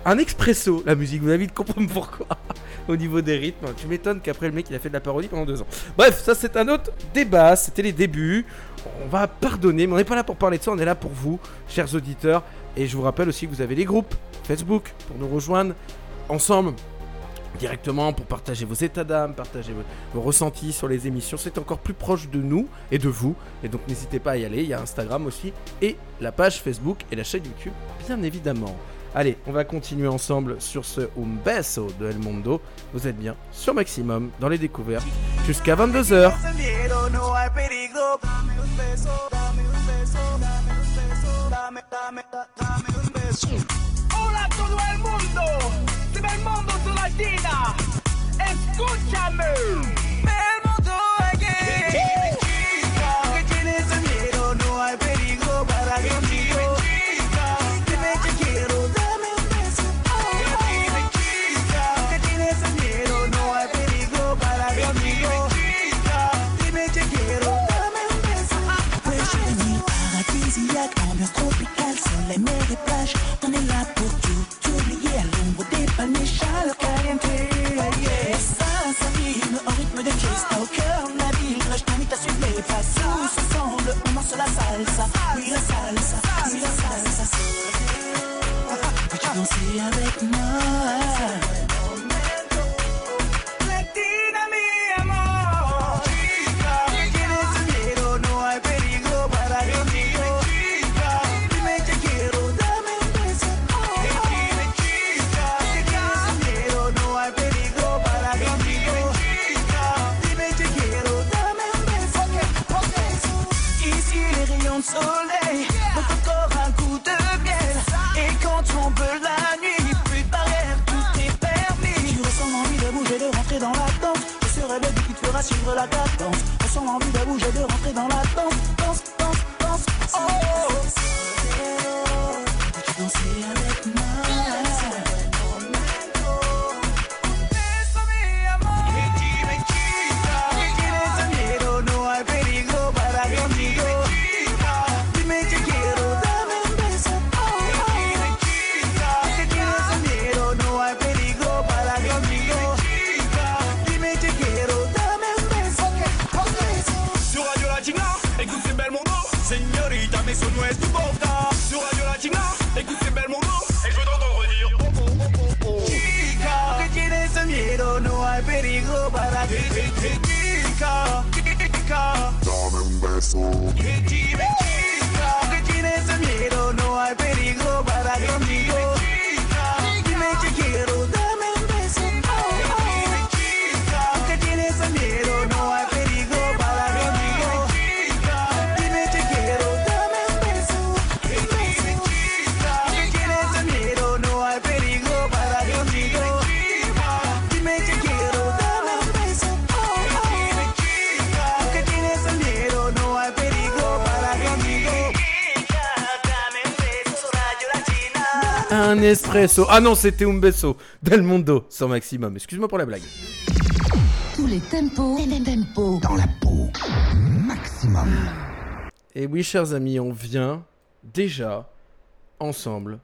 un expresso, la musique. Vous avez vite comprendre pourquoi? Au niveau des rythmes, tu m'étonnes qu'après le mec il a fait de la parodie pendant deux ans. Bref, ça c'est un autre débat, c'était les débuts. On va pardonner, mais on n'est pas là pour parler de ça, on est là pour vous, chers auditeurs. Et je vous rappelle aussi que vous avez les groupes Facebook pour nous rejoindre ensemble directement pour partager vos états d'âme, partager vos, ressentis sur les émissions. C'est encore plus proche de nous et de vous. Et donc n'hésitez pas à y aller. Il y a Instagram aussi et la page Facebook et la chaîne YouTube, bien évidemment. Allez, on va continuer ensemble sur ce Un Beso de El Mondo. Vous êtes bien sur Maximum dans les découvertes jusqu'à 22h. Hola a todo el mundo, de Belmondo to Latina, escúchame. Pas tous ensemble. On danse la salsa, oui la salsa, oui la salsa. Veux-tu danser avec moi? Suivre la cadence. Ressens l'envie de bouger, de rentrer dans la danse. Danse, danse, danse. Oh, Veux-tu espresso. Ah non, c'était Un Beso d'El Mondo sur Maximum. Excuse-moi pour la blague. Tous les tempos, tempos dans la peau. Maximum. Et oui, chers amis, on vient déjà ensemble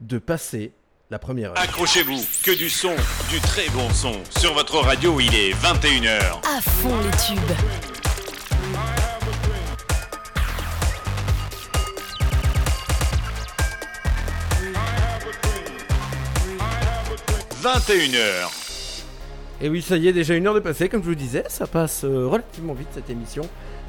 de passer la première heure. Accrochez-vous, que du son, du très bon son. Sur votre radio, il est 21h. À fond les tubes. 21h. Et oui, ça y est, déjà une heure de passé, comme je vous disais, ça passe euh, relativement vite cette émission,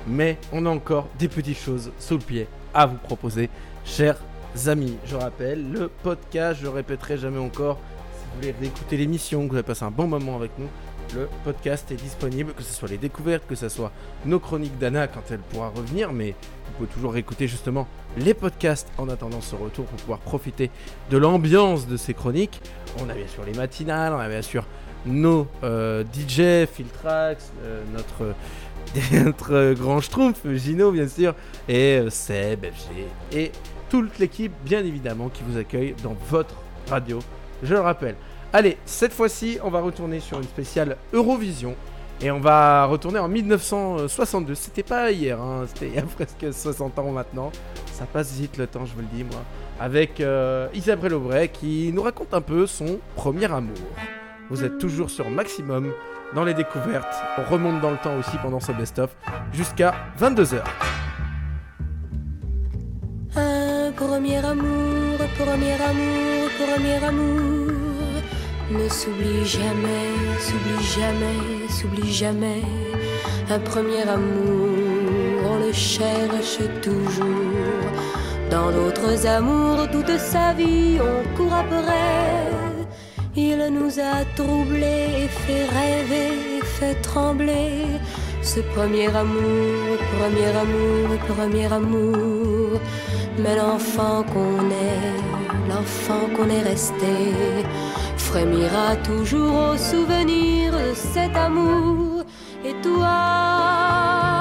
mais on a encore des petites choses sous le pied à vous proposer, chers amis. Je rappelle, le podcast, je répéterai jamais encore, si vous voulez réécouter l'émission, que vous avez passé un bon moment avec nous, le podcast est disponible, que ce soit les découvertes, que ce soit nos chroniques d'Anna quand elle pourra revenir, mais vous pouvez toujours réécouter justement les podcasts en attendant ce retour pour pouvoir profiter de l'ambiance de ces chroniques. On a bien sûr les matinales, on a bien sûr nos euh, DJ, Filtrax, euh, notre, grand schtroumpf, Gino bien sûr, et euh, Seb, FG, et toute l'équipe bien évidemment qui vous accueille dans votre radio, je le rappelle. Allez, cette fois-ci, on va retourner sur une spéciale Eurovision. Et on va retourner en 1962. C'était pas hier, hein, c'était il y a presque 60 ans maintenant. Ça passe vite le temps, je vous le dis, moi. Avec euh, Isabelle Aubray qui nous raconte un peu son premier amour. Vous êtes toujours sur Maximum dans les découvertes. On remonte dans le temps aussi pendant ce best-of jusqu'à 22h. Un premier amour, premier amour, premier amour ne s'oublie jamais, s'oublie jamais, s'oublie jamais. Un premier amour, on le cherche toujours. Dans d'autres amours, toute sa vie, on court après. Il nous a troublés et fait rêver, fait trembler. Ce premier amour, premier amour, premier amour. Mais l'enfant qu'on est, l'enfant qu'on est resté, frémira toujours au souvenir de cet amour. Et toi,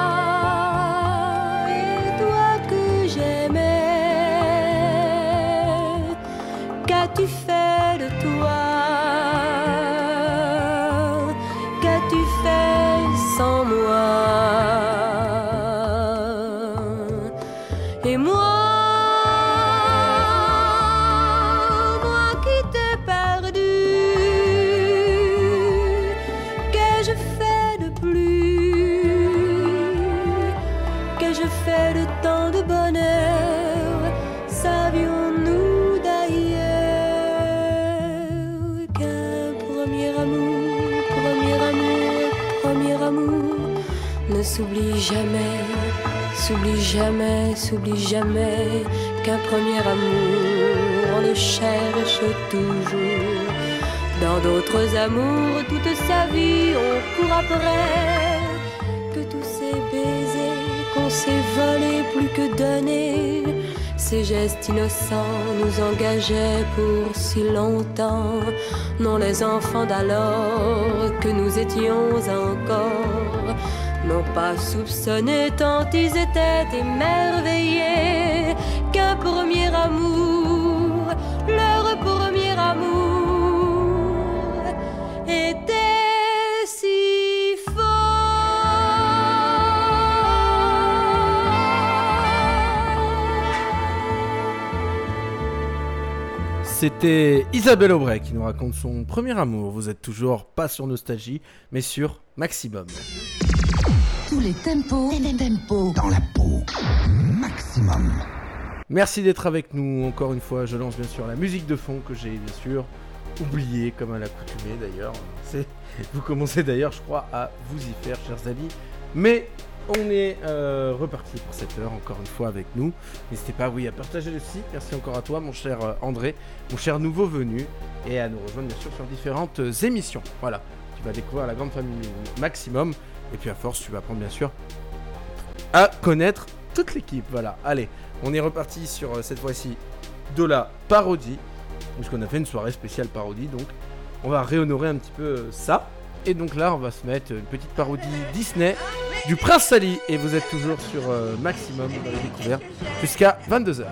D'autres amours, toute sa vie, on court après. Que tous ces baisers qu'on s'est volés plus que donnés, ces gestes innocents nous engageaient pour si longtemps. Non, les enfants d'alors que nous étions encore n'ont pas soupçonné tant ils étaient émerveillés qu'un premier amour, C'était Isabelle Aubray qui nous raconte son premier amour. Vous êtes toujours pas sur Nostalgie, mais sur Maximum. Tous les tempos, les tempos dans la peau. Maximum. Merci d'être avec nous encore une fois. Je lance bien sûr la musique de fond que j'ai bien sûr oubliée comme à l'accoutumée d'ailleurs. Vous commencez d'ailleurs, je crois, à vous y faire, chers amis. Mais on est euh, reparti pour cette heure encore une fois avec nous. N'hésitez pas, oui, à partager le site. Merci encore à toi, mon cher euh, André, mon cher nouveau venu, et à nous rejoindre bien sûr sur différentes euh, émissions. Voilà, tu vas découvrir la grande famille Maximum, et puis à force, tu vas apprendre bien sûr à connaître toute l'équipe. Voilà, allez, on est reparti sur cette fois-ci de la parodie, puisqu'on a fait une soirée spéciale parodie, donc on va réhonorer un petit peu ça. Et donc là, on va se mettre une petite parodie Disney du Prince Sally, et vous êtes toujours sur euh, Maximum dans jusqu'à 22h.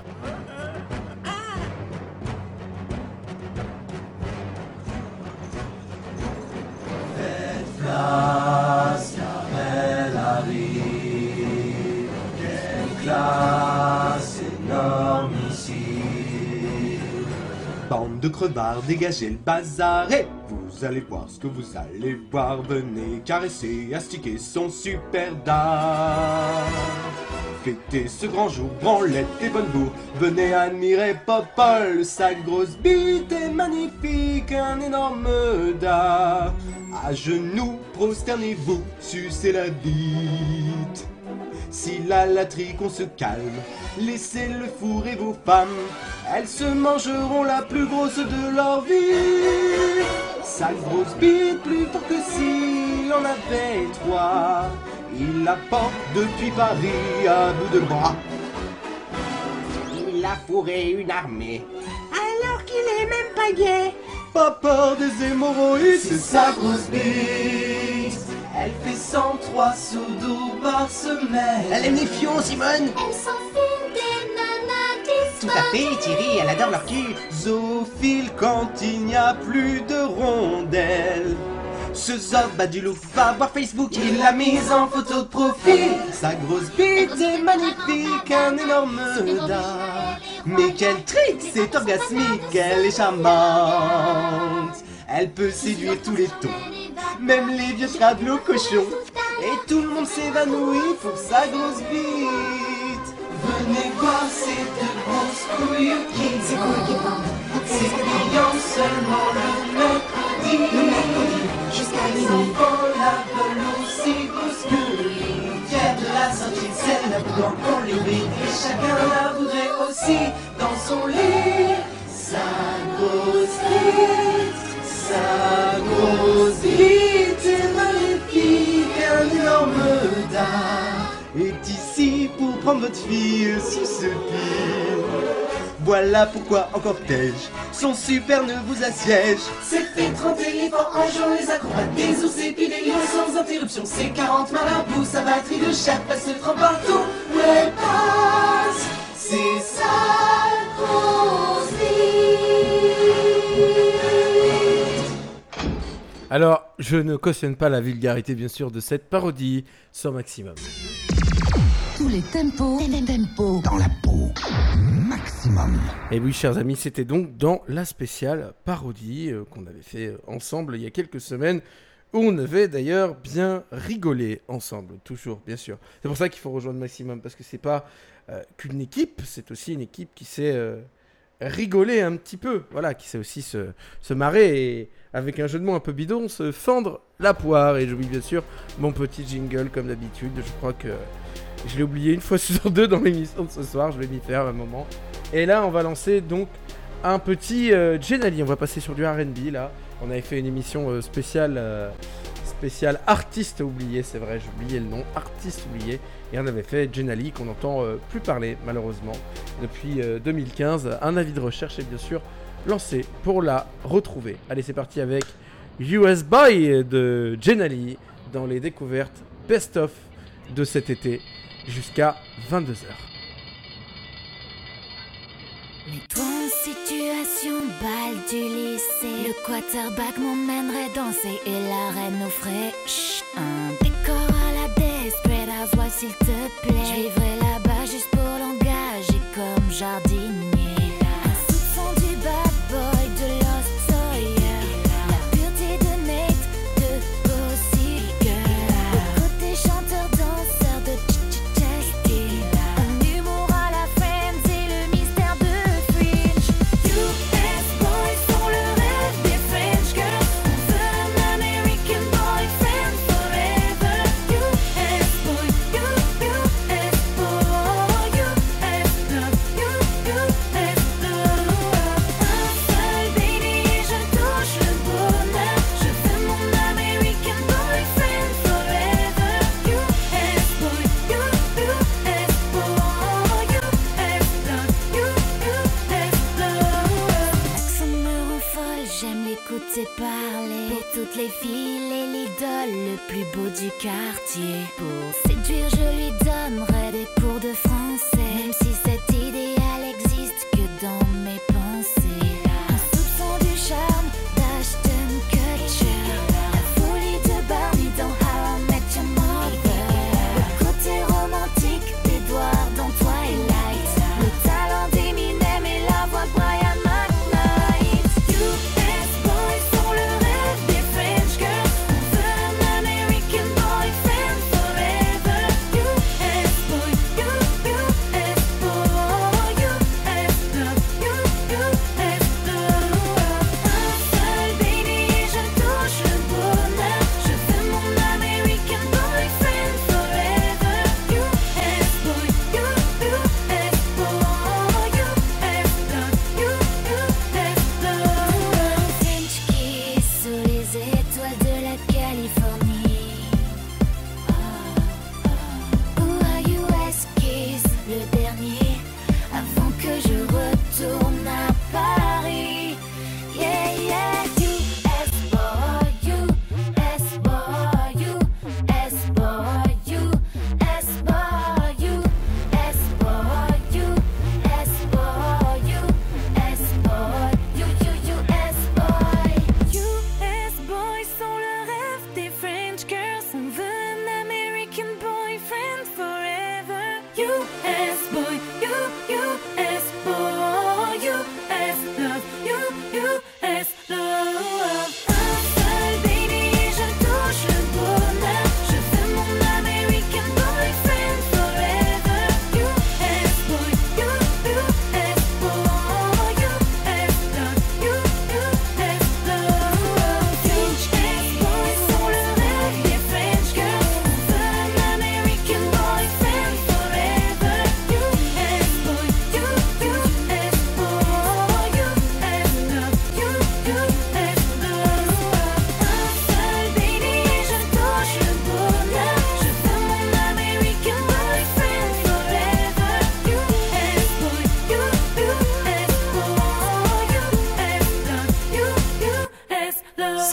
Place, car elle arrive. Quelle classe ici. Bande de crevards, dégagez le bazar et vous allez voir ce que vous allez voir. Venez caresser, astiquer son super dard. Fêtez ce grand jour, branlette et bonne bourre. Venez admirer Popol, sa grosse bite est magnifique, un énorme dard. À genoux, prosternez-vous, sucez la bite. Si la laterie qu'on se calme, laissez le fourrer vos femmes. Elles se mangeront la plus grosse de leur vie. Sa grosse bite plus fort que s'il en avait trois. Il la porte depuis Paris à bout de bras. Il a fourré une armée. Alors qu'il est même pas gay. Pas peur des hémorroïdes, C'est sa grosse bite. Elle fait 103 sous d'eau par semaine. Elle aime les fions, Simone. Elle s'en fout des nanas tout à fait. Thierry, elle adore leur cul. Zoophile quand il n'y a plus de rondelles. Ce zob a du look, va voir Facebook, il l'a mise en photo de profil. Sa grosse bite est magnifique, un énorme dard. Mais quel trick, c'est orgasmique, elle est charmante. Elle peut séduire tous les tons, même les vieux crabelots cochons. Et tout le monde s'évanouit pour sa grosse bite. Venez voir ces deux grosses couilles qui brillant seulement le mercredi. Le mercredi, jusqu'à minuit. la veulent aussi grosse que de la sortie celle la boudin pour les. Et chacun la voudrait aussi dans son lit. Sa grosse bite est magnifique, un énorme dard est ici pour prendre votre fille sous ce pied. Voilà pourquoi en cortège, son super ne vous assiège. C'est fait 30 éléphants en jour, les acrobates, des ours et puis des lions sans interruption. C'est 40 marabouts, sa batterie de chat passe se trempe partout où elle passe. C'est sa grosse Alors, je ne cautionne pas la vulgarité, bien sûr, de cette parodie, sans maximum. Tous les tempos, tempos dans la peau. Maximum. Et oui, chers amis, c'était donc dans la spéciale parodie euh, qu'on avait fait euh, ensemble il y a quelques semaines, où on avait d'ailleurs bien rigolé ensemble, toujours, bien sûr. C'est pour ça qu'il faut rejoindre Maximum, parce que c'est pas euh, qu'une équipe, c'est aussi une équipe qui sait euh, rigoler un petit peu, voilà, qui sait aussi se, se marrer et, avec un jeu de mots un peu bidon, se fendre la poire. Et j'oublie bien sûr mon petit jingle, comme d'habitude. Je crois que je l'ai oublié une fois sur deux dans l'émission de ce soir, je vais m'y faire un moment. Et là, on va lancer donc un petit euh, Genali. On va passer sur du RB là. On avait fait une émission euh, spéciale, euh, artiste oublié, c'est vrai, oublié le nom, artiste oublié. Et on avait fait Genali qu'on n'entend euh, plus parler malheureusement depuis euh, 2015. Un avis de recherche est bien sûr lancé pour la retrouver. Allez, c'est parti avec US Boy de Genali dans les découvertes best-of de cet été jusqu'à 22h. Mets-toi en situation, balle du lycée. Le quarterback m'emmènerait danser et la reine nous ferait un décor à la Housewives, s'il te plaît. Je là-bas juste pour l'engager comme jardinier. Parler. Pour toutes les filles et l'idole, le plus beau du quartier. Pour séduire, je lui donnerai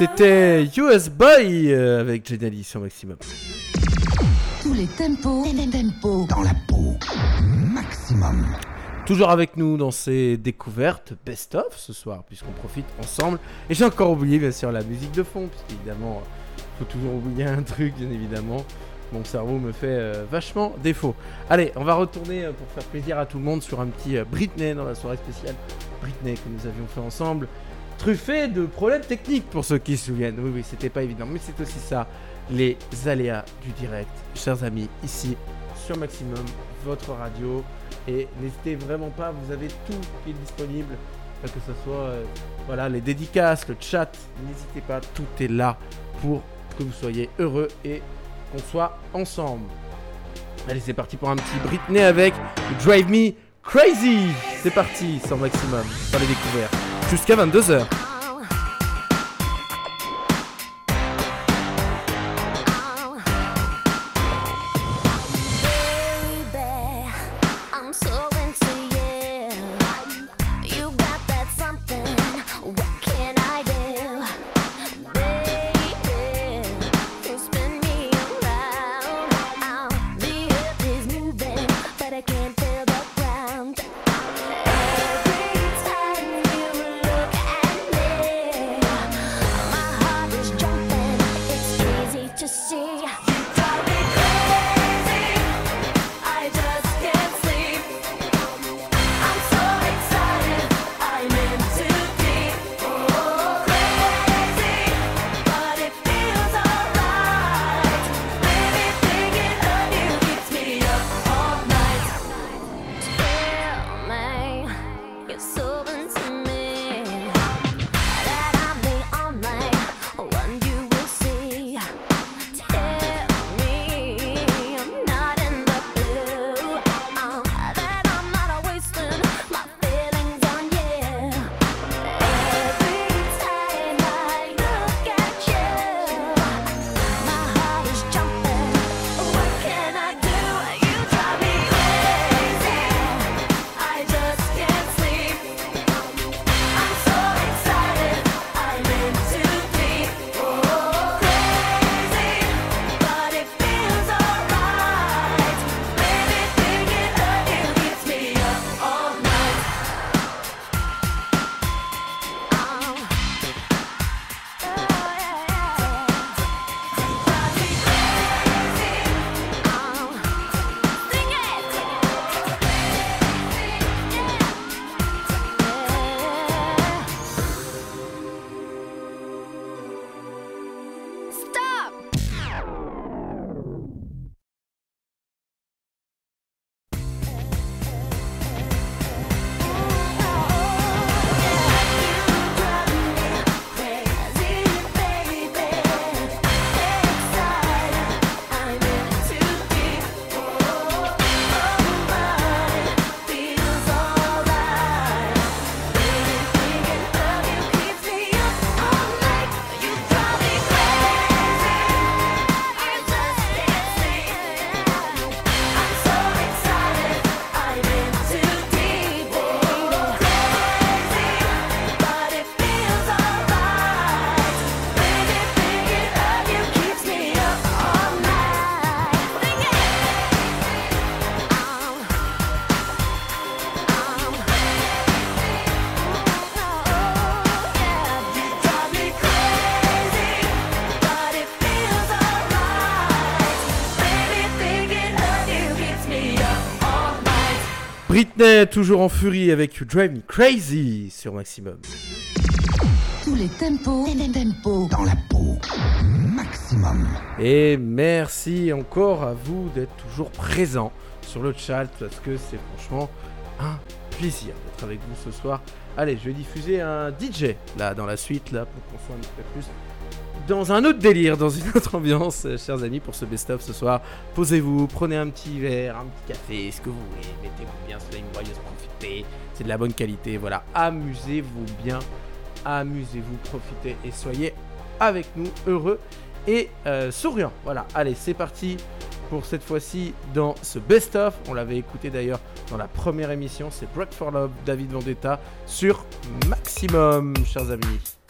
C'était US Boy euh, avec Genali sur Maximum. Tous les tempos, tempos dans la peau. Maximum. Toujours avec nous dans ces découvertes best-of ce soir, puisqu'on profite ensemble. Et j'ai encore oublié, bien sûr, la musique de fond, puisqu'évidemment, il faut toujours oublier un truc, bien évidemment. Mon cerveau me fait euh, vachement défaut. Allez, on va retourner euh, pour faire plaisir à tout le monde sur un petit euh, Britney dans la soirée spéciale Britney que nous avions fait ensemble. Truffé de problèmes techniques pour ceux qui se souviennent. Oui, oui, c'était pas évident, mais c'est aussi ça, les aléas du direct. Chers amis, ici sur Maximum, votre radio. Et n'hésitez vraiment pas, vous avez tout qui est disponible, que ce soit euh, voilà, les dédicaces, le chat, n'hésitez pas, tout est là pour que vous soyez heureux et qu'on soit ensemble. Allez, c'est parti pour un petit Britney avec Drive Me Crazy. C'est parti, sans maximum, sur les découvertes. Jusqu'à 22h. Britney, toujours en furie avec You Drive Me Crazy sur Maximum. Tous les tempos, tempos dans la peau. Maximum. Et merci encore à vous d'être toujours présents sur le chat parce que c'est franchement un plaisir d'être avec vous ce soir. Allez, je vais diffuser un DJ là dans la suite là pour qu'on soit un petit peu plus dans un autre délire, dans une autre ambiance, euh, chers amis, pour ce best-of ce soir. Posez-vous, prenez un petit verre, un petit café, ce que vous voulez, mettez-vous bien sous la ligne royeuse, profitez, c'est de la bonne qualité, voilà, amusez-vous bien, amusez-vous, profitez et soyez avec nous, heureux et euh, souriants. Voilà, allez, c'est parti pour cette fois-ci dans ce best-of. On l'avait écouté d'ailleurs dans la première émission, c'est Break for Love, David Vendetta, sur Maximum, chers amis.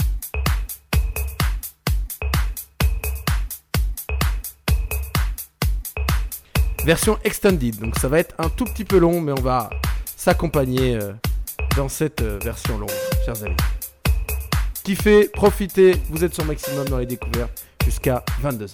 Version extended. Donc ça va être un tout petit peu long, mais on va s'accompagner euh, dans cette euh, version longue, chers amis. Kiffez, profitez, vous êtes sur maximum dans les découvertes jusqu'à 22h.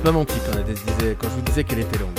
Pas menti quand, elle disait- quand je vous disais qu'elle était longue.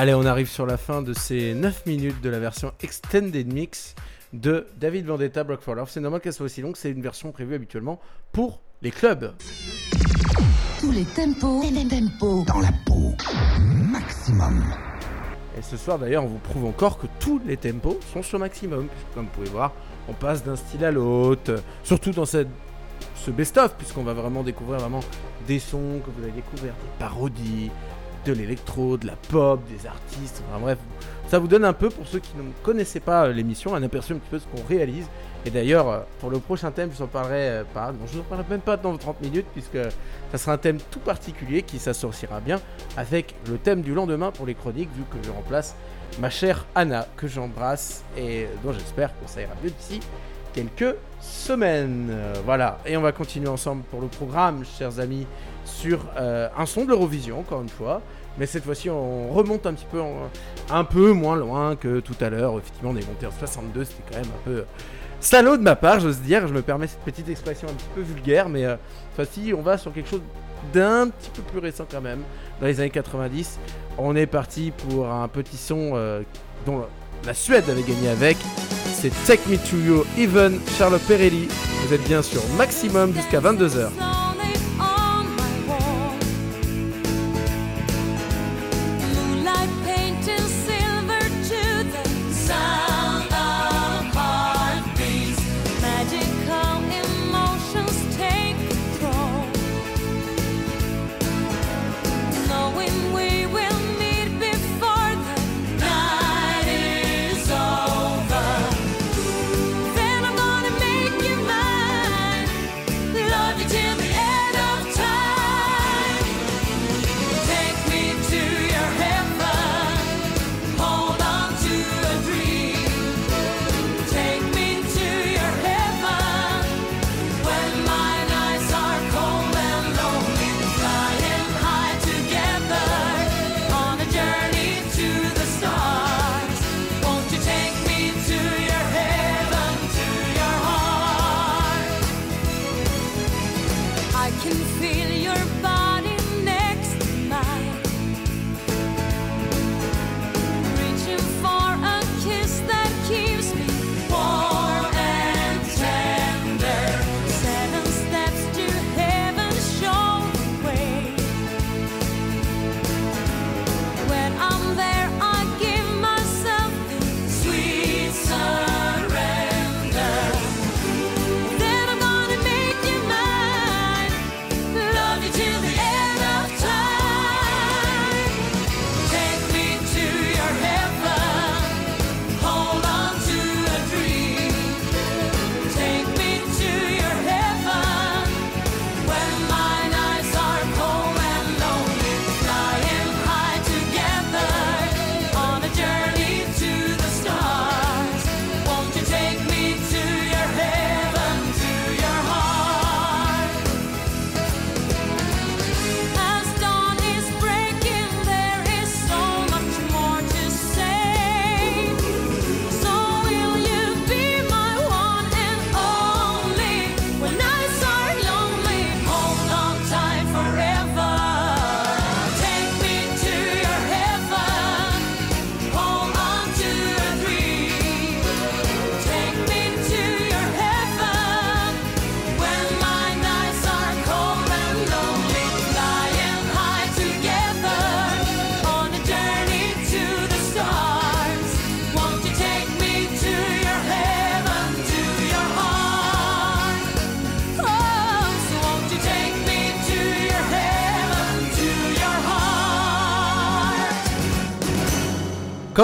Allez, on arrive sur la fin de ces 9 minutes de la version Extended Mix de David Vendetta Block for Love. C'est normal qu'elle soit aussi longue, c'est une version prévue habituellement pour les clubs. Tous les tempos, les tempos dans la peau. Maximum. Et ce soir d'ailleurs, on vous prouve encore que tous les tempos sont sur maximum. Puisque, comme vous pouvez voir, on passe d'un style à l'autre. Surtout dans cette, ce best-of, puisqu'on va vraiment découvrir vraiment des sons que vous allez découvrir, des parodies, de l'électro, de la pop, des artistes. Enfin bref, ça vous donne un peu, pour ceux qui ne connaissaient pas euh, l'émission, un aperçu un petit peu de ce qu'on réalise. Et d'ailleurs, euh, pour le prochain thème, je vous en parlerai euh, pas. Non, je vous en parlerai même pas dans 30 minutes, puisque ça sera un thème tout particulier qui s'associera bien avec le thème du lendemain pour les chroniques, vu que je remplace ma chère Anna, que j'embrasse et dont j'espère que ça ira mieux d'ici quelques semaines. Voilà, et on va continuer ensemble pour le programme, chers amis, sur un son de l'Eurovision, encore une fois. Mais cette fois-ci, on remonte un petit peu, un peu moins loin que tout à l'heure. Effectivement, on est monté en 62, c'était quand même un peu salaud de ma part, j'ose dire. Je me permets cette petite expression un petit peu vulgaire, mais euh, cette fois-ci, on va sur quelque chose d'un petit peu plus récent quand même, dans les années 90. On est parti pour un petit son euh, dont la Suède avait gagné avec. C'est Take Me To You, Even, Charlotte Perelli. Vous êtes bien sur Maximum jusqu'à 22h.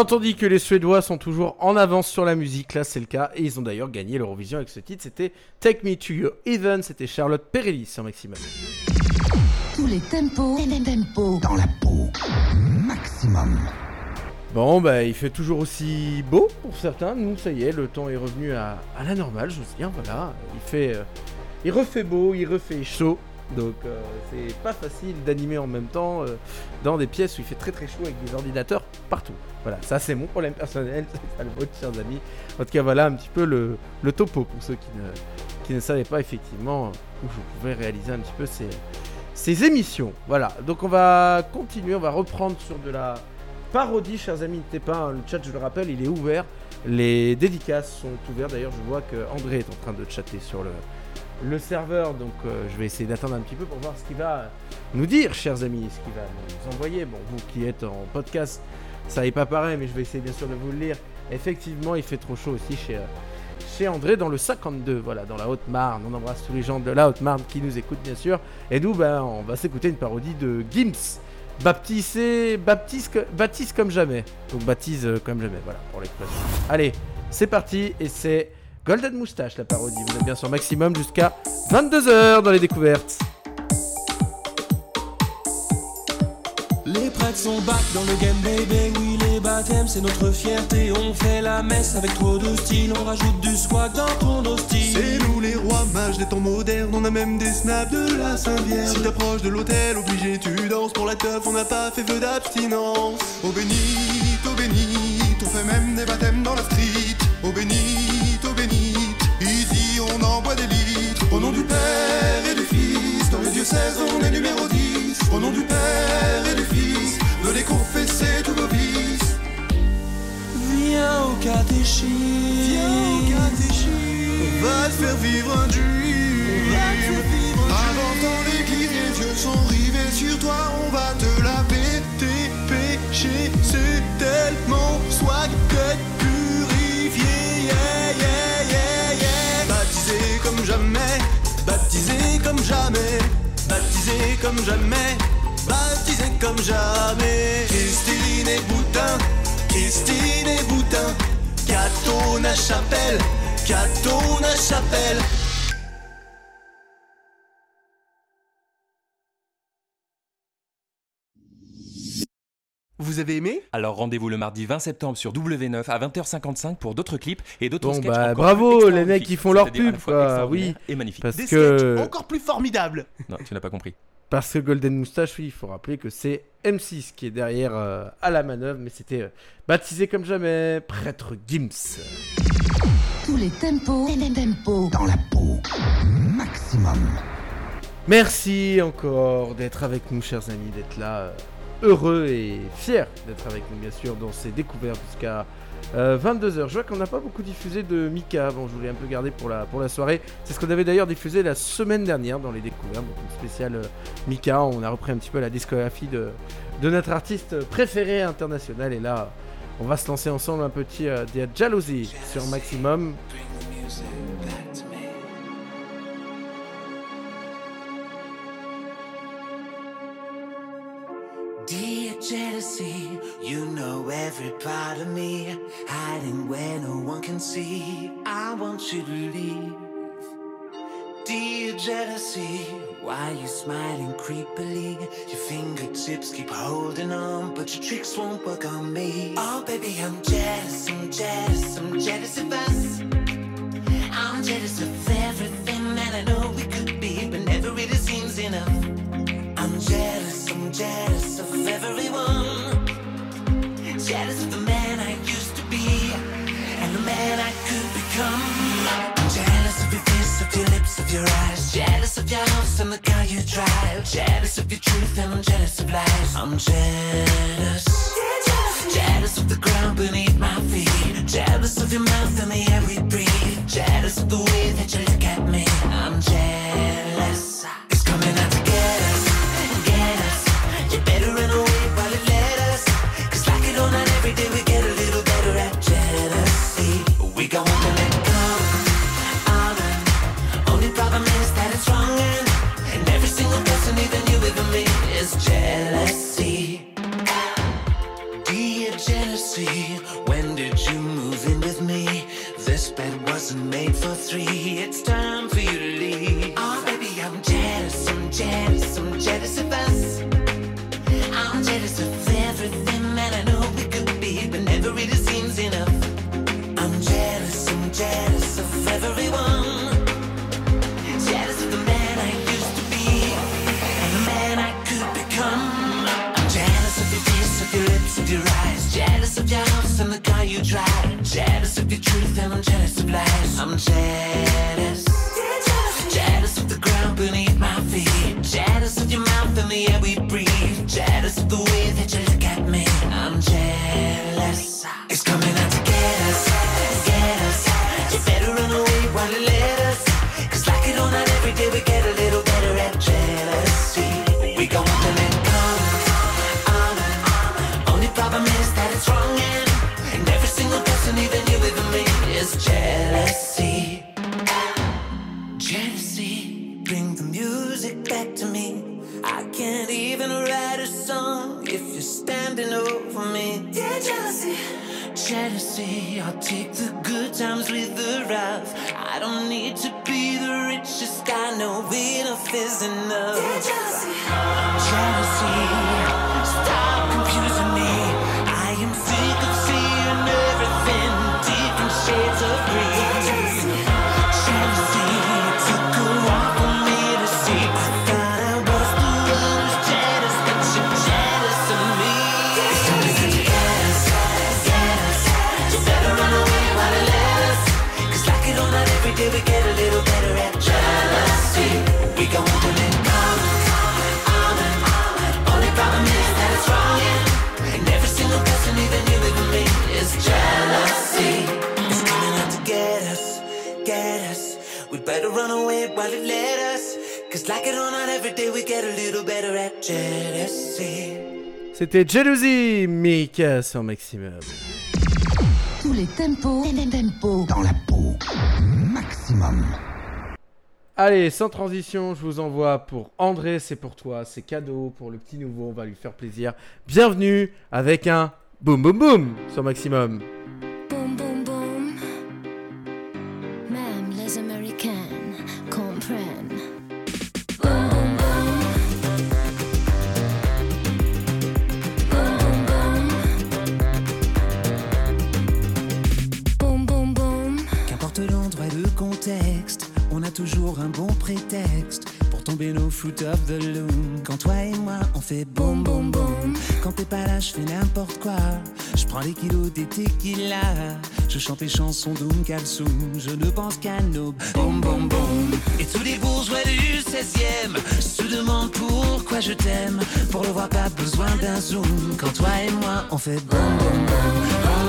Dit que les Suédois sont toujours en avance sur la musique, là c'est le cas. Et ils ont d'ailleurs gagné l'Eurovision avec ce titre. C'était Take Me to Your Heaven. C'était Charlotte Perelli sur Maximum. Tous les tempos, tempos dans la peau. Maximum. Bon, bah il fait toujours aussi beau pour certains. Nous, ça y est, le temps est revenu à, à la normale, j'ose dire. Voilà. Il fait. euh, il refait beau, il refait chaud. Donc euh, c'est pas facile d'animer en même temps euh, dans des pièces où il fait très très chaud avec des ordinateurs partout. Voilà, ça c'est mon problème personnel, c'est pas le vôtre, chers amis. En tout cas, voilà un petit peu le, topo pour ceux qui ne, qui savaient pas effectivement où je pouvais réaliser un petit peu ces, ces émissions. Voilà, donc on va continuer, on va reprendre sur de la parodie, chers amis. N'hésitez pas, le chat, je le rappelle, il est ouvert. Les dédicaces sont ouvertes. D'ailleurs, je vois que André est en train de chatter sur le, le serveur, donc euh, je vais essayer d'attendre un petit peu pour voir ce qu'il va nous dire, chers amis, ce qu'il va nous envoyer. Bon, vous qui êtes en podcast, ça n'est pas pareil, mais je vais essayer bien sûr de vous le lire. Effectivement, il fait trop chaud aussi chez, chez André dans le 52, voilà, dans la Haute-Marne. On embrasse tous les gens de la Haute-Marne qui nous écoutent, bien sûr. Et nous, ben, on va s'écouter une parodie de Gims. Baptisé, baptise, baptise comme jamais. Donc baptise euh, comme jamais, voilà, pour l'expression. Allez, c'est parti, et c'est Golden Moustache, la parodie. Vous êtes bien sur Maximum jusqu'à 22h dans les découvertes. Les prêtres sont back dans le game baby Oui les baptêmes c'est notre fierté On fait la messe avec trop de style On rajoute du swag dans ton hostile C'est nous les rois mages des temps modernes, on a même des snaps de la Saint-Vierge. Si t'approches de l'hôtel, obligé tu danses pour la teuf, on n'a pas fait feu d'abstinence. Au bénit, au bénit, on fait même des baptêmes dans la street. Au bénit, boit des litres. Au nom du Père et du Fils, dans le diocèse on est numéro 10. Au nom du Père et du Fils, venez confesser tous vos vices. Viens au catéchisme. Viens au catéchisme. On va te faire vivre un dream Avant dans l'église les yeux sont rivés sur toi. On va te laver tes péchés. C'est tellement swag d'être purifié. yeah, comme jamais Baptisé comme jamais Baptisé comme jamais Baptisé comme jamais. Christine et Boutin Christine et Boutin Catona Chapelle Catona Chapelle Vous avez aimé? Alors rendez-vous le mardi 20 septembre sur W9 à 20h55 pour d'autres clips et d'autres Bon sketchs bah encore bravo plus les mecs qui font leur pub quoi, oui. et magnifique. Parce Des que sketchs encore plus formidables. Non, tu n'as pas compris. Parce que Golden Moustache, oui, il faut rappeler que c'est M6 qui est derrière euh, à la manœuvre, mais c'était euh, baptisé comme jamais, prêtre Gims. Tous les tempos, tempos dans la peau. Maximum. Merci encore d'être avec nous, chers amis, d'être là, euh, heureux et fiers d'être avec nous, bien sûr, dans ces découvertes jusqu'à 22h. Je vois qu'on n'a pas beaucoup diffusé de Mika, bon, je voulais un peu garder pour la, pour la soirée. C'est ce qu'on avait d'ailleurs diffusé la semaine dernière dans les découvertes, donc une spéciale euh, Mika. On a repris un petit peu la discographie de, de notre artiste préféré international, et là, on va se lancer ensemble un petit euh, Jalousie sur Maximum. Dear jealousy, you know every part of me, hiding where no one can see. I want you to leave. Dear jealousy, why you smiling creepily? Your fingertips keep holding on, but your tricks won't work on me. Oh, baby, I'm jealous, I'm jealous, I'm jealous of us. I'm jealous of everything that I know we could be, but never really seems enough. I'm jealous, I'm jealous of everyone. Jealous of the man I used to be and the man I could become. I'm jealous of your face, of your lips, of your eyes. Jealous of your house and the car you drive. Jealous of your truth and I'm jealous of lies. I'm jealous. Jealous of the ground beneath my feet. Jealous of your mouth and the air we breathe. Jealous of the way that you look at me. I'm jealous. It's coming out you drive. Jealous of your truth and I'm jealous of lies. I'm. Jealous rough. I don't need to be the richest, I know enough is enough. Jealousy. Jealousy, We go on and it comes on and on. Only problem is that it's wrong, yeah. And every single person, even you, even me, is jealousy. It's coming out to get us, get us. We better run away while it let us. Cause like it or not, every day we get a little better at jealousy. C'était Jalousie, Mika sur Maximum. Tous les tempos, tempos dans la peau. Maximum. Allez, sans transition, je vous envoie pour André, c'est pour toi, c'est cadeau pour le petit nouveau, on va lui faire plaisir. Bienvenue avec un boum boum boum sur Maximum. Toujours un bon prétexte pour tomber nos foot of the loom. Quand toi et moi on fait boum boum boum. Quand t'es pas là, je fais n'importe quoi. Je prends les kilos des tequila. Je chante les chansons d'Oum Kalsoum. Je ne pense qu'à nos boum boum boum. Et tous les bourgeois du 16e se demandent pourquoi je t'aime. Pour le voir, pas besoin d'un zoom. Quand toi et moi on fait boum boum boum.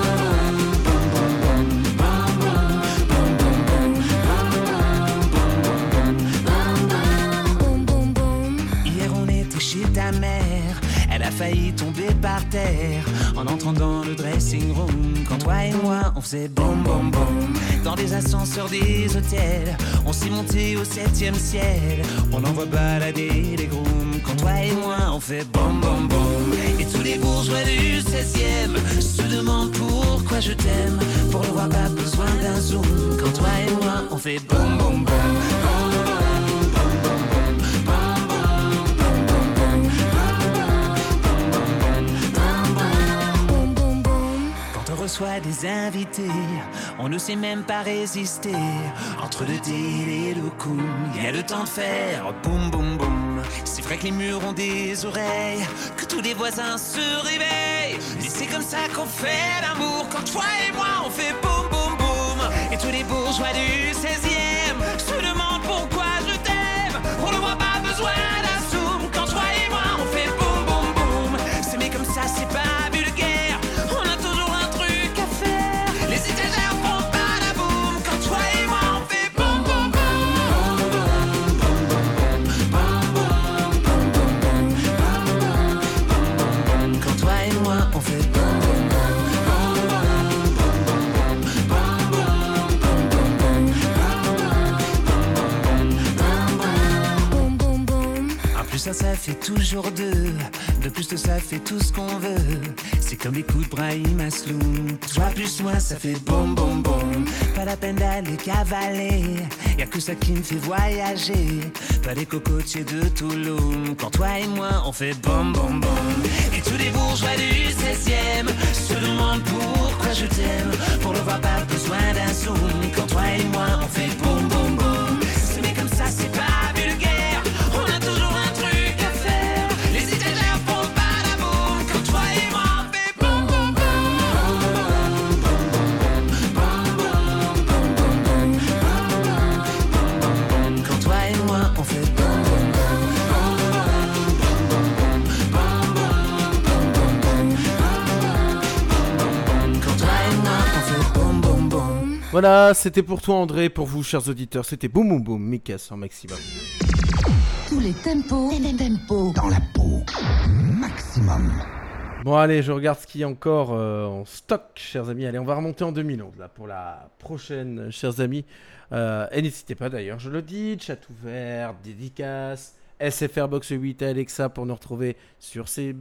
Ta mère, elle a failli tomber par terre en entrant dans le dressing room. Quand toi et moi on faisait boum boum boum dans des ascenseurs des hôtels, on s'est monté au septième ciel. On envoie balader les grooms. Quand toi et moi on fait boum boum boum et tous les bourgeois du 16e se demandent pourquoi je t'aime. Pour le voir pas besoin d'un zoom. Quand toi et moi on fait boum boum boum. Reçoit des invités, on ne sait même pas résister. Entre le deal et le coup, il y a le temps de faire boum boum boum. C'est vrai que les murs ont des oreilles, que tous les voisins se réveillent. Et c'est comme ça qu'on fait l'amour. Quand toi et moi on fait boum boum boum. Et tous les bourgeois du 16e Ça fait toujours deux. De plus de ça fait tout ce qu'on veut. C'est comme les coups de Brahim Asloum. Toi plus moi, ça fait boum boum boum. Pas la peine d'aller cavaler. Y a que ça qui me fait voyager. Pas les cocotiers de Toulouse. Quand toi et moi on fait bom bom bom. Et tous les bourgeois du 16e se demandent pourquoi je t'aime. Pour le voir, pas besoin d'un zoom. Quand toi et moi on fait boum Voilà, c'était pour toi André, pour vous chers auditeurs, c'était Boum Boum Boum, Mika sur maximum. Tous les tempos, les tempos dans la peau. Maximum. Bon allez, je regarde ce qu'il y a encore euh, en stock, chers amis. Allez, on va remonter en 2011 là pour la prochaine, chers amis. Euh, et n'hésitez pas d'ailleurs, je le dis, chat ouvert, dédicace, SFR Box 8 et Alexa pour nous retrouver sur ces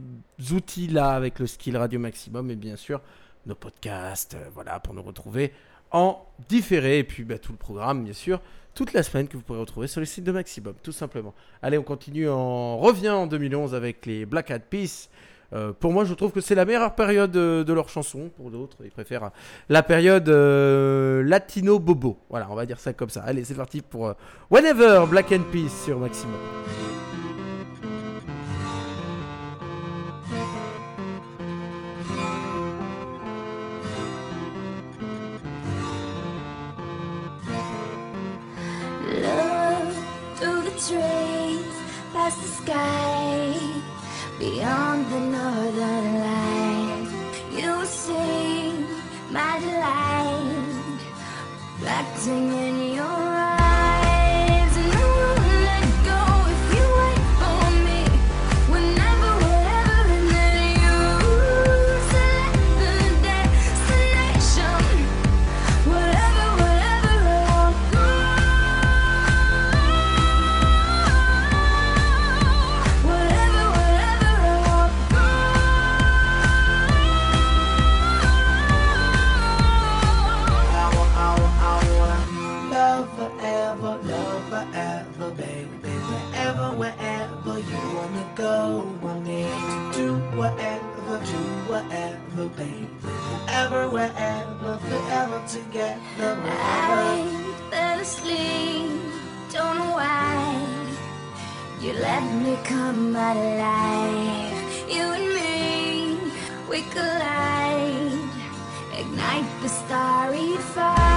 outils-là avec le skill Radio Maximum et bien sûr nos podcasts, euh, voilà, pour nous retrouver en différé et puis bah, tout le programme, bien sûr, toute la semaine que vous pourrez retrouver sur le site de Maximum, tout simplement. Allez, on continue, on revient en 2011 avec les Black Hat Peace. Euh, pour moi, je trouve que c'est la meilleure période euh, de leur chanson. Pour d'autres, ils préfèrent la période euh, latino bobo. Voilà, on va dire ça comme ça. Allez, c'est parti pour euh, Whenever Black and Peace sur Maximum. Past the sky, beyond the northern light. You will see my delight, reflecting in whatever, baby. Wherever, wherever, forever together, wherever. I fell asleep, don't know why. You let me come alive. You and me, we collide, ignite the starry fire,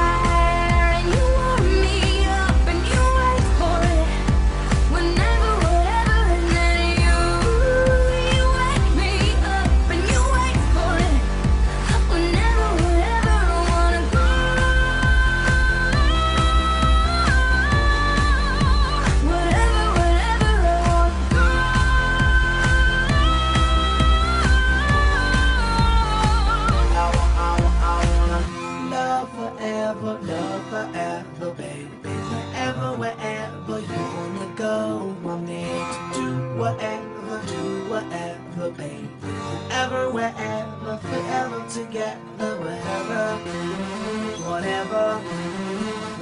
go, me to do whatever, do whatever, baby. Wherever, wherever, forever together, wherever, whatever,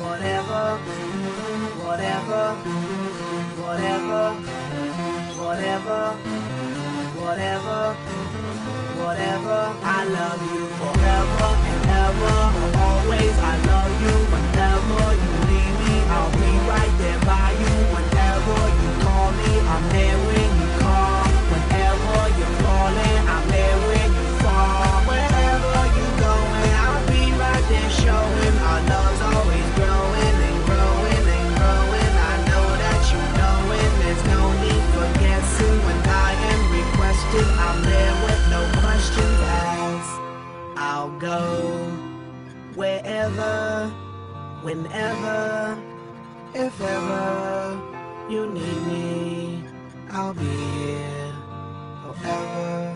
whatever, whatever, whatever, whatever, whatever. Whatever, I love you forever and ever. Always, I love you. Go wherever, whenever, if ever you need me. I'll be here forever.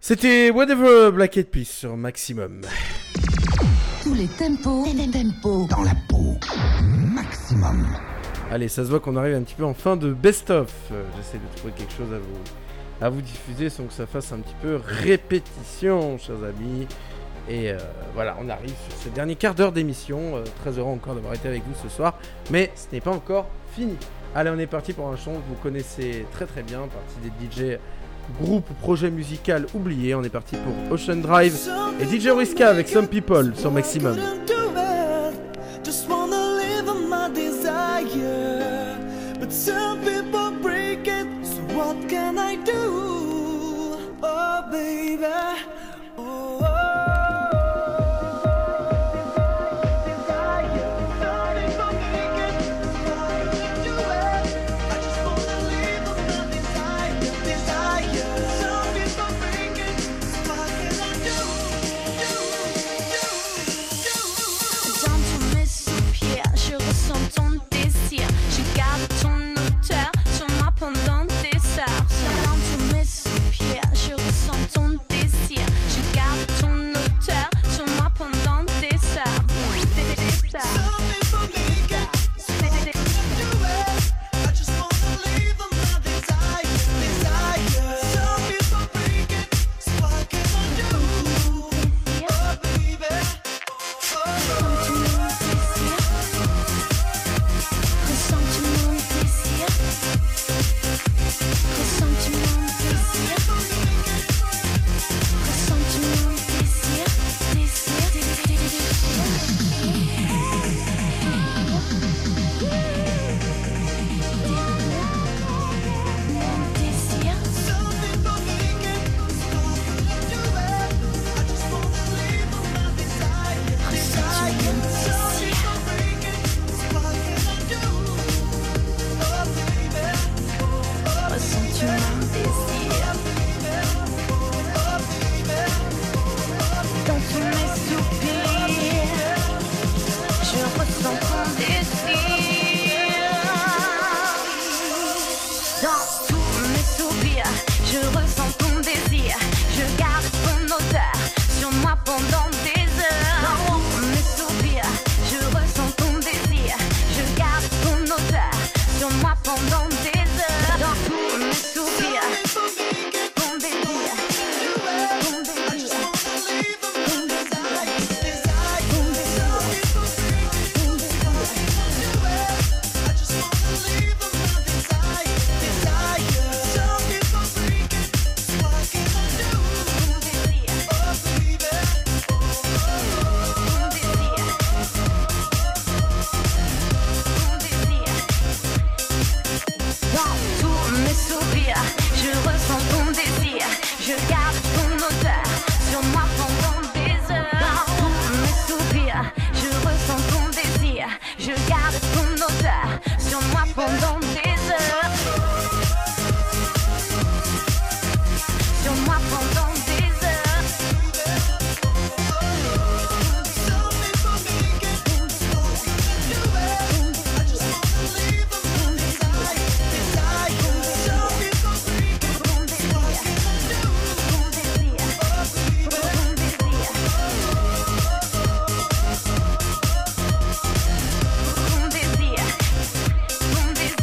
C'était Whatever Black Eyed Peas sur Maximum. Tous les tempos, les tempos dans la peau. Maximum. Allez, ça se voit qu'on arrive un petit peu en fin de best-of. Euh, J'essaie de trouver quelque chose à vous à vous diffuser sans que ça fasse un petit peu répétition, chers amis. Et euh, voilà, on arrive sur ce dernier quart d'heure d'émission. Euh, très heureux encore d'avoir été avec vous ce soir. Mais ce n'est pas encore fini. Allez, on est parti pour un chant que vous connaissez très très bien, partie des DJ groupe ou projet musical oublié. On est parti pour Ocean Drive et DJ Riska avec Some People sur Maximum.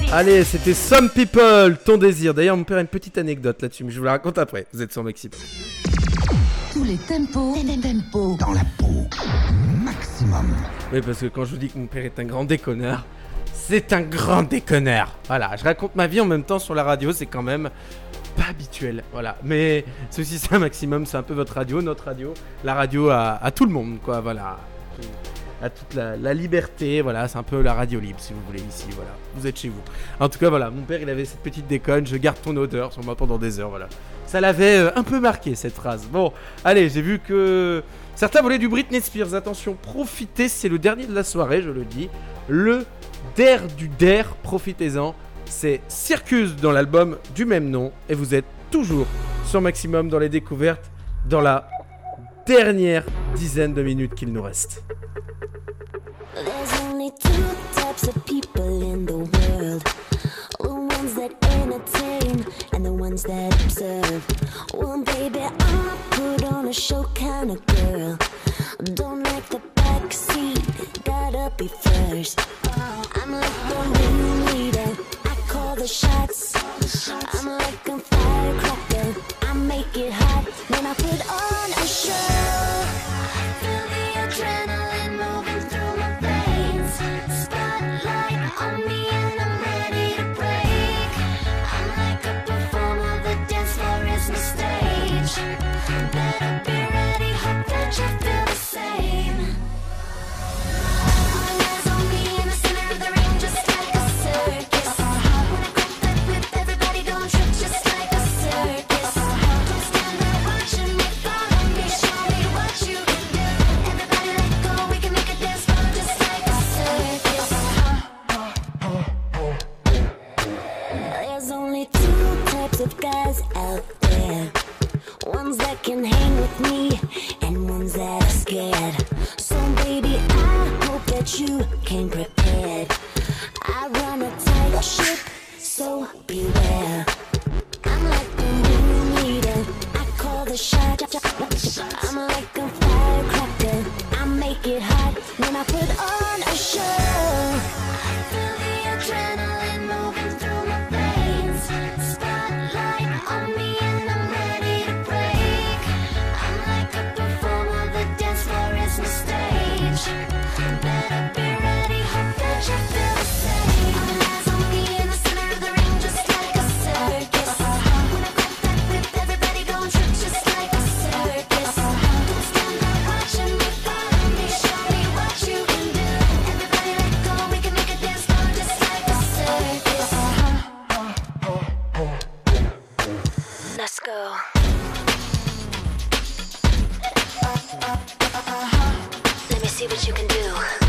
Allez, c'était Some People, ton désir. D'ailleurs, mon père a une petite anecdote là-dessus, mais je vous la raconte après. Vous êtes sur Maximum. Tous les tempos, tempos dans la peau. Maximum. Oui, parce que quand je vous dis que mon père est un grand déconneur, c'est un grand déconneur. Voilà, je raconte ma vie en même temps sur la radio, c'est quand même pas habituel. Voilà, mais ceci c'est un maximum, c'est un peu votre radio, notre radio, la radio à, à tout le monde, quoi. Voilà, à toute la, liberté. Voilà, c'est un peu la radio libre si vous voulez ici. Voilà, vous êtes chez vous. En tout cas, voilà, mon père il avait cette petite déconne. Je garde ton odeur sur moi pendant des heures. Voilà, ça l'avait euh, un peu marqué cette phrase. Bon, allez, j'ai vu que certains voulaient du Britney Spears. Attention, profitez, c'est le dernier de la soirée, je le dis. Le der du der, profitez-en. C'est Circus dans l'album du même nom. Et vous êtes toujours sur Maximum dans les découvertes dans la dernière dizaine de minutes qu'il nous reste. Only two types of it hot when I put on a show. guys out there. Ones that can hang with me, and ones that are scared. So, baby, I hope that you came prepared. I run a tight ship, so beware. I'm like the moon leader, I call the shot. I'm like a firecracker, I make it hot when I put on. See what you can do.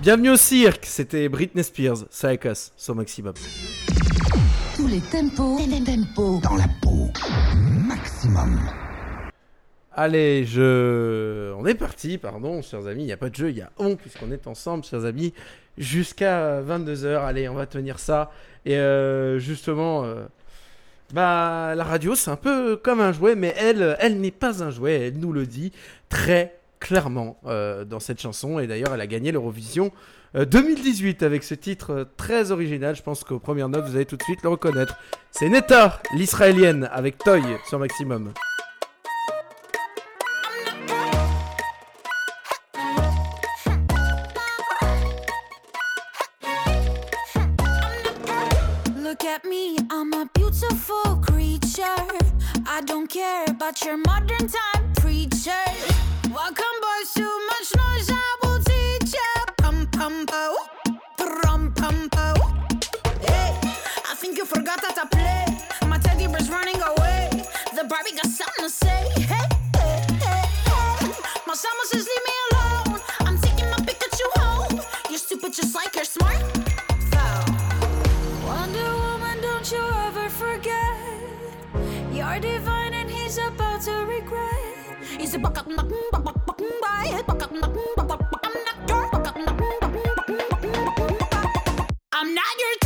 Bienvenue au cirque, c'était Britney Spears, Circus, sur Maximum. Tous les tempos, tempo dans la peau. Maximum. Allez, je... On est parti, pardon, chers amis, il n'y a pas de jeu, il y a on, puisqu'on est ensemble, chers amis, jusqu'à 22h. Allez, on va tenir ça. Et euh, justement, euh, bah, la radio, c'est un peu comme un jouet, mais elle, elle n'est pas un jouet, elle nous le dit très clairement euh, dans cette chanson. Et d'ailleurs, elle a gagné l'Eurovision euh, 2018 avec ce titre euh, très original. Je pense qu'aux premières notes, vous allez tout de suite le reconnaître. C'est Netta, l'israélienne, avec Toy sur Maximum. Your modern time running away. The Barbie got something to say. Hey, hey, hey, hey. My summer says leave me alone. I'm taking my Pikachu home. You're stupid just like you're smart. Wonder Woman, don't you ever forget. You're divine and he's about to regret. He's a buck up, buck buck buck buck buck up, buck up, buck buck. I'm not your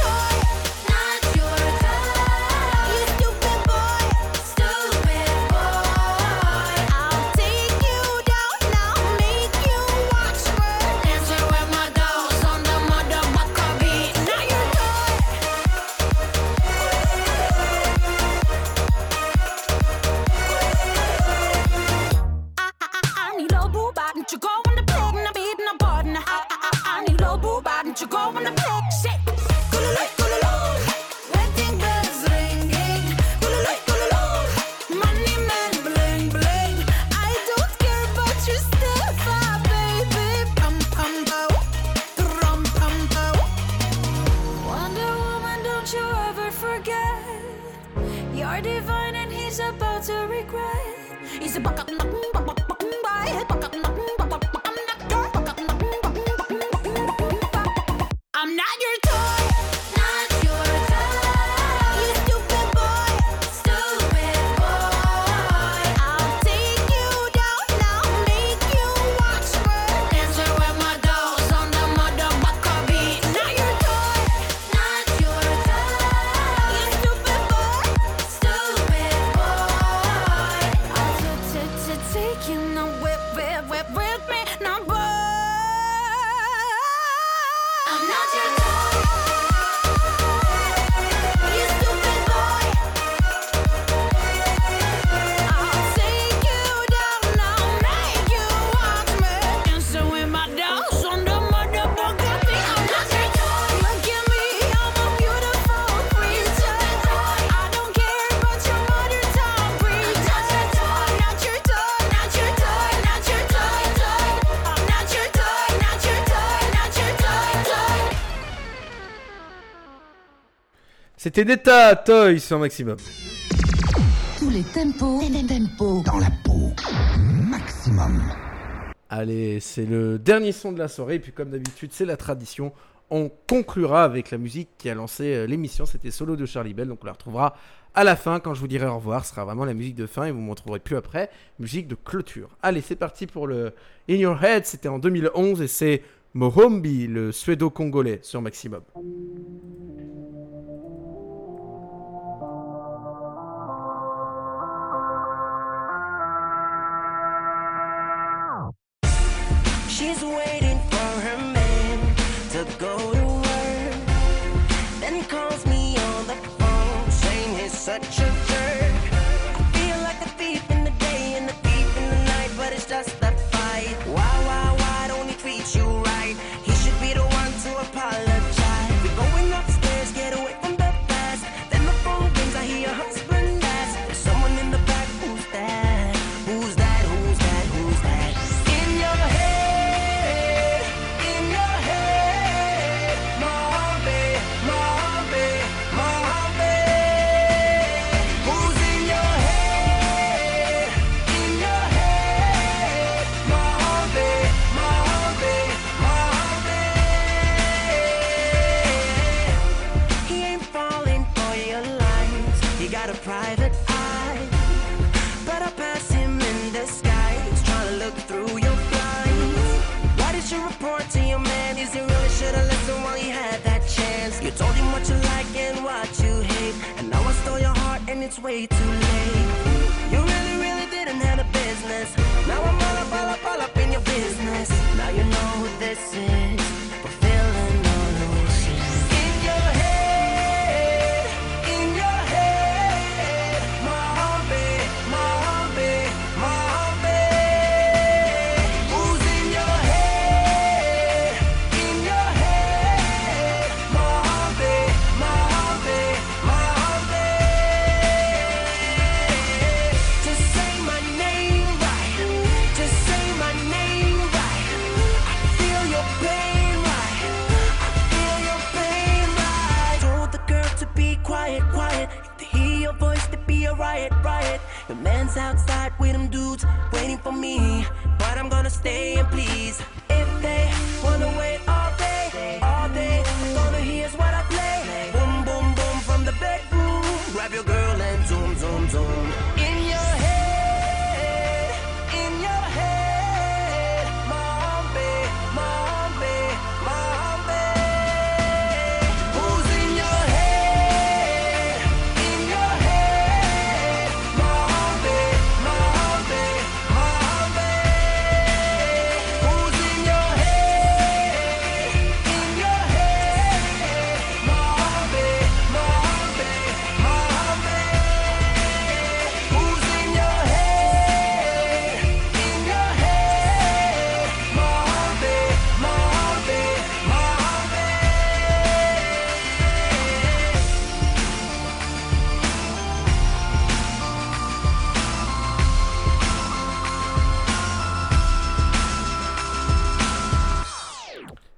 C'était Neta Toy sur Maximum. Tous les tempos, tempos dans la peau. Maximum. Allez, c'est le dernier son de la soirée. Et puis, comme d'habitude, c'est la tradition. On conclura avec la musique qui a lancé euh, l'émission. C'était Solo de Charlie Bell. Donc, on la retrouvera à la fin quand je vous dirai au revoir. Ce sera vraiment la musique de fin et vous ne m'en trouverez plus après. Musique de clôture. Allez, c'est parti pour le In Your Head. C'était en 2011 et c'est Mohombi, le suédo-congolais, sur Maximum.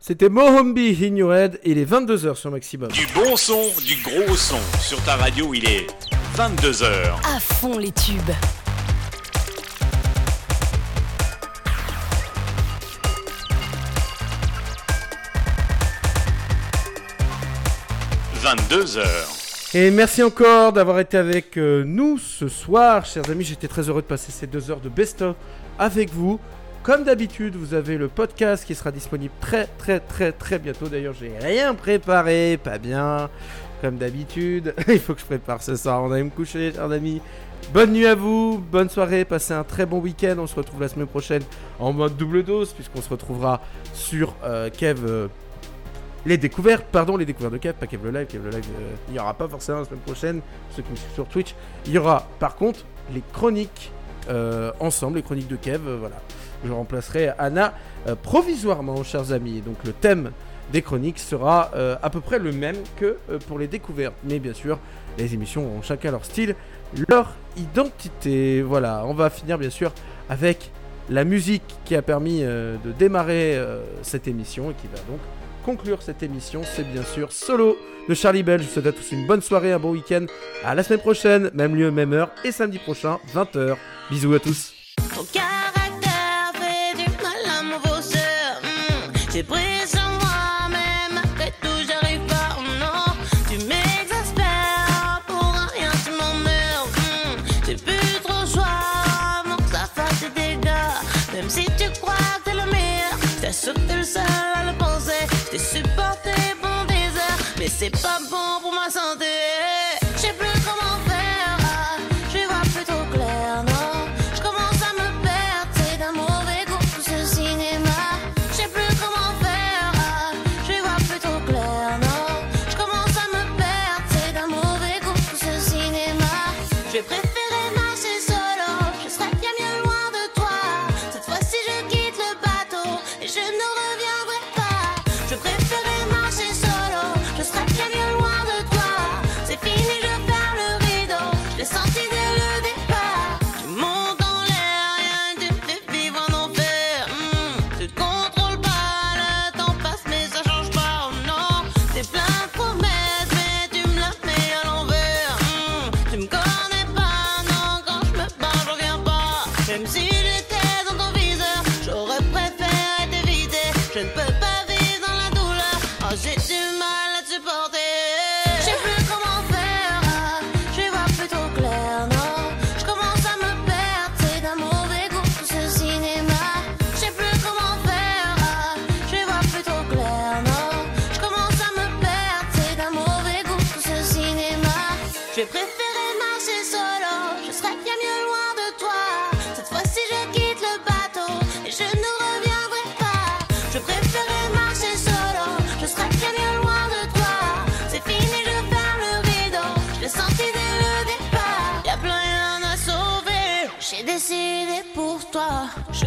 C'était Mohombi In Your Head. Et il est 22h sur Maximum. Du bon son, du gros son. Sur ta radio, il est 22h. À fond les tubes. – 22h. Et merci encore d'avoir été avec euh, nous ce soir, chers amis. J'étais très heureux de passer ces deux heures de best-of avec vous. Comme d'habitude, vous avez le podcast qui sera disponible très très très très bientôt. D'ailleurs, j'ai rien préparé, pas bien. Comme d'habitude, il faut que je prépare ce soir. On va me coucher, chers amis. Bonne nuit à vous, bonne soirée, passez un très bon week-end. On se retrouve la semaine prochaine en mode double dose, puisqu'on se retrouvera sur euh, Kev. euh, les découvertes, pardon, les découvertes de Kev, pas Kev le live. Kev le live, euh, il n'y aura pas forcément la semaine prochaine. Ceux qui me suivent sur Twitch, il y aura par contre les chroniques ensemble, les chroniques de Kev. voilà, je remplacerai Anna euh, provisoirement, chers amis. Donc le thème des chroniques sera euh, à peu près le même que euh, pour les découvertes. Mais bien sûr, les émissions ont chacun leur style, leur identité. Voilà, on va finir bien sûr avec la musique qui a permis de démarrer cette émission et qui va donc conclure cette émission. C'est bien sûr Solo de Charlie Bell. Je vous souhaite à tous une bonne soirée, un bon week-end. À la semaine prochaine, même lieu, même heure et samedi prochain, 20h. Bisous à tous. T'es prise à moi-même, après tout j'arrive pas, oh non. Tu m'exaspères, pour rien tu m'emmerdes. Mmh. J'ai plus trop le choix, que ça fasse des dégâts. Même si tu crois que t'es le meilleur, t'as sauté le seul à le penser. T'es supporté bon désert, mais c'est pas bon.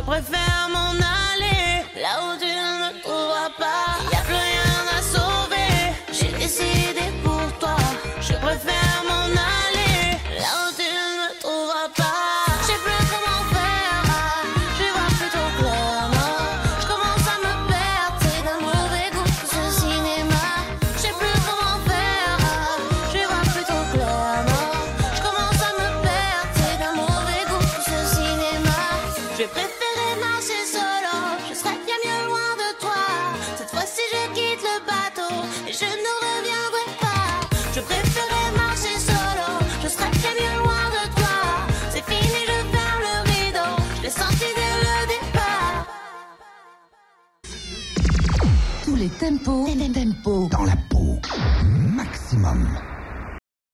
préfère mon âme. venda